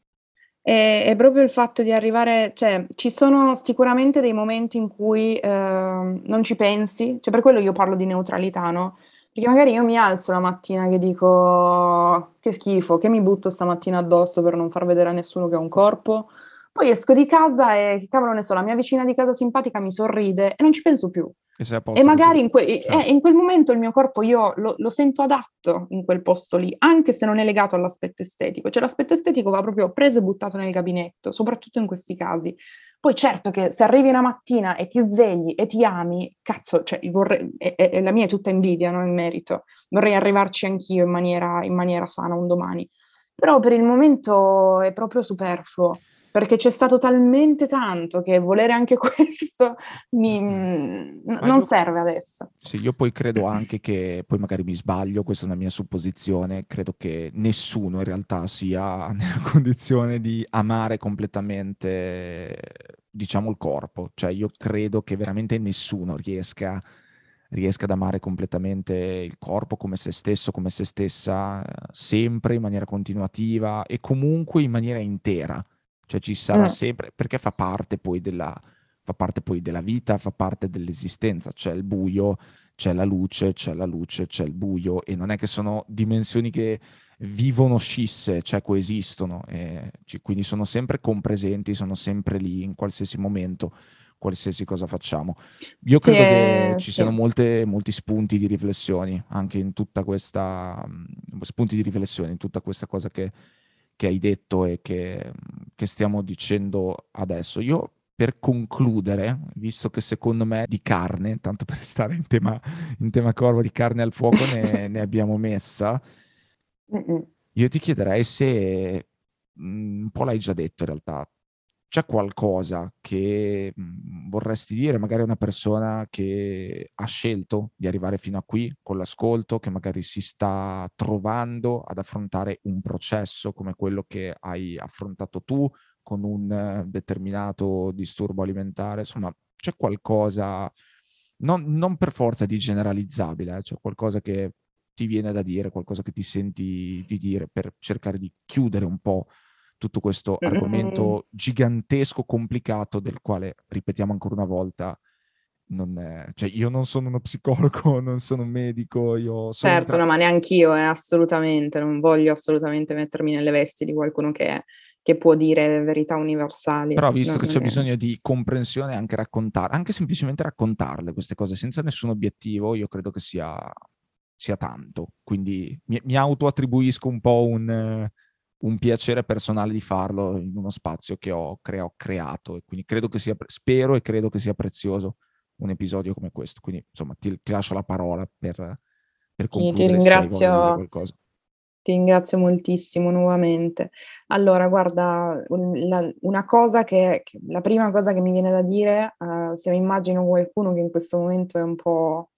È, è proprio il fatto di arrivare, cioè ci sono sicuramente dei momenti in cui eh, non ci pensi, cioè per quello io parlo di neutralità, no? Perché magari io mi alzo la mattina che dico che schifo, che mi butto stamattina addosso per non far vedere a nessuno che ho un corpo, poi esco di casa e, che cavolo ne so, la mia vicina di casa simpatica mi sorride e non ci penso più. E, e magari in, que- certo. eh, in, quel momento il mio corpo io lo, lo, sento adatto in quel posto lì, anche se non è legato all'aspetto estetico. Cioè l'aspetto estetico va proprio preso e buttato nel gabinetto, soprattutto in questi casi. Poi certo che se arrivi una mattina e ti svegli e ti ami, cazzo, cioè vorrei, e, e, la mia è tutta invidia, non in merito, vorrei arrivarci anch'io in maniera, in maniera sana un domani. Però per il momento è proprio superfluo perché c'è stato talmente tanto che volere anche questo mi, n- non io, serve adesso. Sì, io poi credo anche che, poi magari mi sbaglio, questa è una mia supposizione, credo che nessuno in realtà sia nella condizione di amare completamente, diciamo, il corpo. Cioè io credo che veramente nessuno riesca riesca ad amare completamente il corpo come se stesso, come se stessa, sempre in maniera continuativa e comunque in maniera intera. Cioè ci sarà mm. sempre, perché fa parte poi della, fa parte poi della vita, fa parte dell'esistenza, c'è il buio, c'è la luce, c'è la luce, c'è il buio e non è che sono dimensioni che vivono scisse, cioè coesistono, e, cioè, quindi sono sempre compresenti, sono sempre lì in qualsiasi momento, qualsiasi cosa facciamo. Io sì, credo che ci sì. siano molte, molti spunti di riflessioni anche in tutta questa, spunti di riflessione in tutta questa cosa che che hai detto e che, che stiamo dicendo adesso. Io per concludere, visto che secondo me di carne, tanto per stare in tema, in tema corvo, di carne al fuoco ne, ne abbiamo messa, io ti chiederei se, un po' l'hai già detto in realtà, c'è qualcosa che mhmm, vorresti dire magari a una persona che ha scelto di arrivare fino a qui con l'ascolto, che magari si sta trovando ad affrontare un processo come quello che hai affrontato tu con un determinato disturbo alimentare? Insomma, c'è qualcosa, non, non per forza di generalizzabile, eh, c'è qualcosa che ti viene da dire, qualcosa che ti senti di dire per cercare di chiudere un po' tutto questo argomento gigantesco, complicato, del quale, ripetiamo ancora una volta, non è, cioè io non sono uno psicologo, non sono un medico, io sono... Certo, tra... no, ma neanche io, eh, assolutamente, non voglio assolutamente mettermi nelle vesti di qualcuno che, che può dire verità universali. Però visto che c'è è... bisogno di comprensione, anche raccontare, anche semplicemente raccontarle queste cose senza nessun obiettivo, io credo che sia, sia tanto. Quindi mi, mi autoattribuisco un po' un un piacere personale di farlo in uno spazio che ho, crea- ho creato e quindi credo che sia, spero e credo che sia prezioso un episodio come questo. Quindi insomma ti, ti lascio la parola per, per concludere. Ti ringrazio, ti ringrazio moltissimo nuovamente. Allora, guarda, la, una cosa che, che, la prima cosa che mi viene da dire, uh, se mi immagino qualcuno che in questo momento è un po'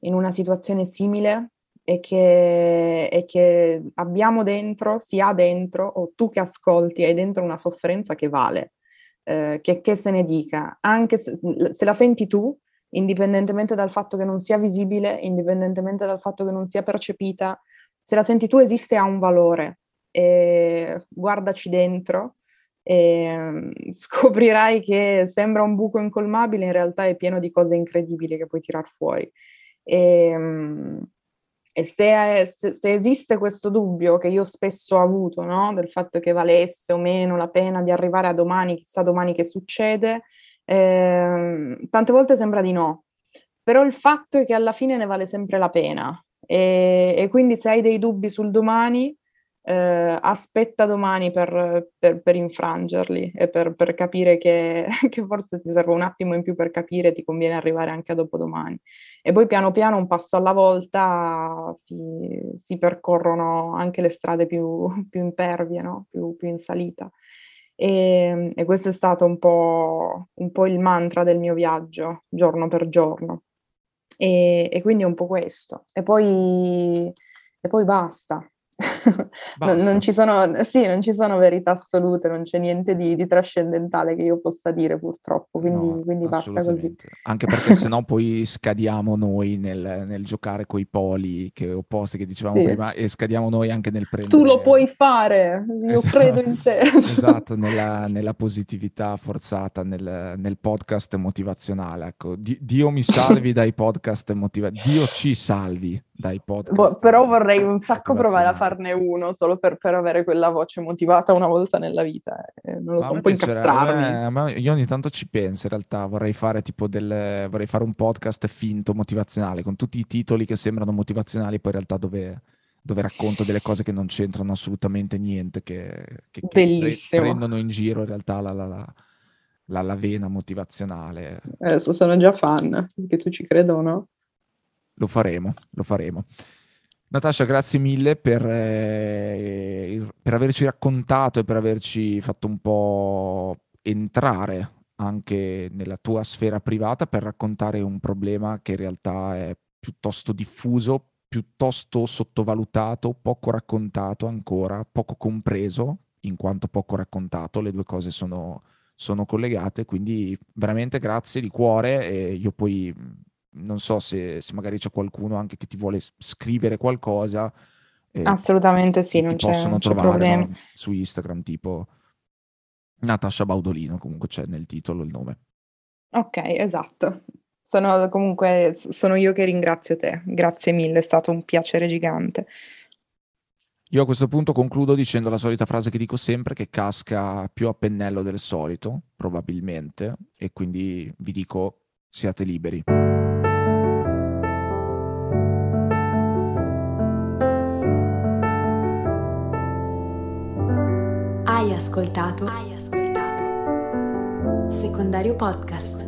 in una situazione simile, e che, e che abbiamo dentro, si ha dentro, o tu che ascolti hai dentro una sofferenza che vale, eh, che, che, se ne dica, anche se, se la senti tu, indipendentemente dal fatto che non sia visibile, indipendentemente dal fatto che non sia percepita, se la senti tu esiste ha un valore. E guardaci dentro e mm, scoprirai che sembra un buco incolmabile, in realtà è pieno di cose incredibili che puoi tirar fuori. E, mm, e se, se, se, esiste questo dubbio che io spesso ho avuto, no? del fatto che valesse o meno la pena di arrivare a domani, chissà domani che succede, eh, tante volte sembra di no. Però il fatto è che alla fine ne vale sempre la pena. E, e quindi se hai dei dubbi sul domani, eh, aspetta domani per, per, per, infrangerli e per, per capire che, che, forse ti serve un attimo in più per capire, ti conviene arrivare anche a dopodomani. E poi piano piano, un passo alla volta, si, si percorrono anche le strade più, più impervie, no? più, più, in salita. E, e, questo è stato un po', un po' il mantra del mio viaggio, giorno per giorno. E, e quindi è un po' questo. E poi, e poi basta non, non, ci sono, sì, non ci sono verità assolute, non c'è niente di, di trascendentale che io possa dire purtroppo, quindi, no, quindi basta così. Anche perché sennò poi scadiamo noi nel, nel giocare coi poli che, opposti che dicevamo sì. prima e scadiamo noi anche nel prendere... Tu lo puoi fare, io esatto, credo in te. esatto, nella, nella positività forzata, nel, nel, podcast motivazionale. Ecco. Dio mi salvi dai podcast motivazionali, Dio ci salvi dai podcast. Bo- però vorrei un sacco provare a farne uno solo per, per, avere quella voce motivata una volta nella vita. Eh, non lo so, un po' incastrarmi. A me, io ogni tanto ci penso, in realtà vorrei fare tipo del, vorrei fare un podcast finto motivazionale con tutti i titoli che sembrano motivazionali, poi in realtà dove, dove racconto delle cose che non c'entrano assolutamente niente, che, che, che prendono in giro in realtà la, la, la la, la, vena motivazionale. Adesso sono già fan, perché tu ci credo o no? Lo faremo, lo faremo. Natascia, grazie mille per, eh, per averci raccontato e per averci fatto un po' entrare anche nella tua sfera privata per raccontare un problema che in realtà è piuttosto diffuso, piuttosto sottovalutato, poco raccontato ancora, poco compreso, in quanto poco raccontato, le due cose sono, sono collegate, quindi veramente grazie di cuore e io poi non so se, se magari c'è qualcuno anche che ti vuole scrivere qualcosa. Eh, Assolutamente sì, non c'è, possono non c'è trovare no? su Instagram tipo Natascia Baudolino, comunque c'è nel titolo il nome. Ok, esatto. Sono comunque sono io che ringrazio te. Grazie mille, è stato un piacere gigante. Io a questo punto concludo dicendo la solita frase che dico sempre, che casca più a pennello del solito, probabilmente, e quindi vi dico siate liberi. Ascoltato? Hai ascoltato? Secondario Podcast.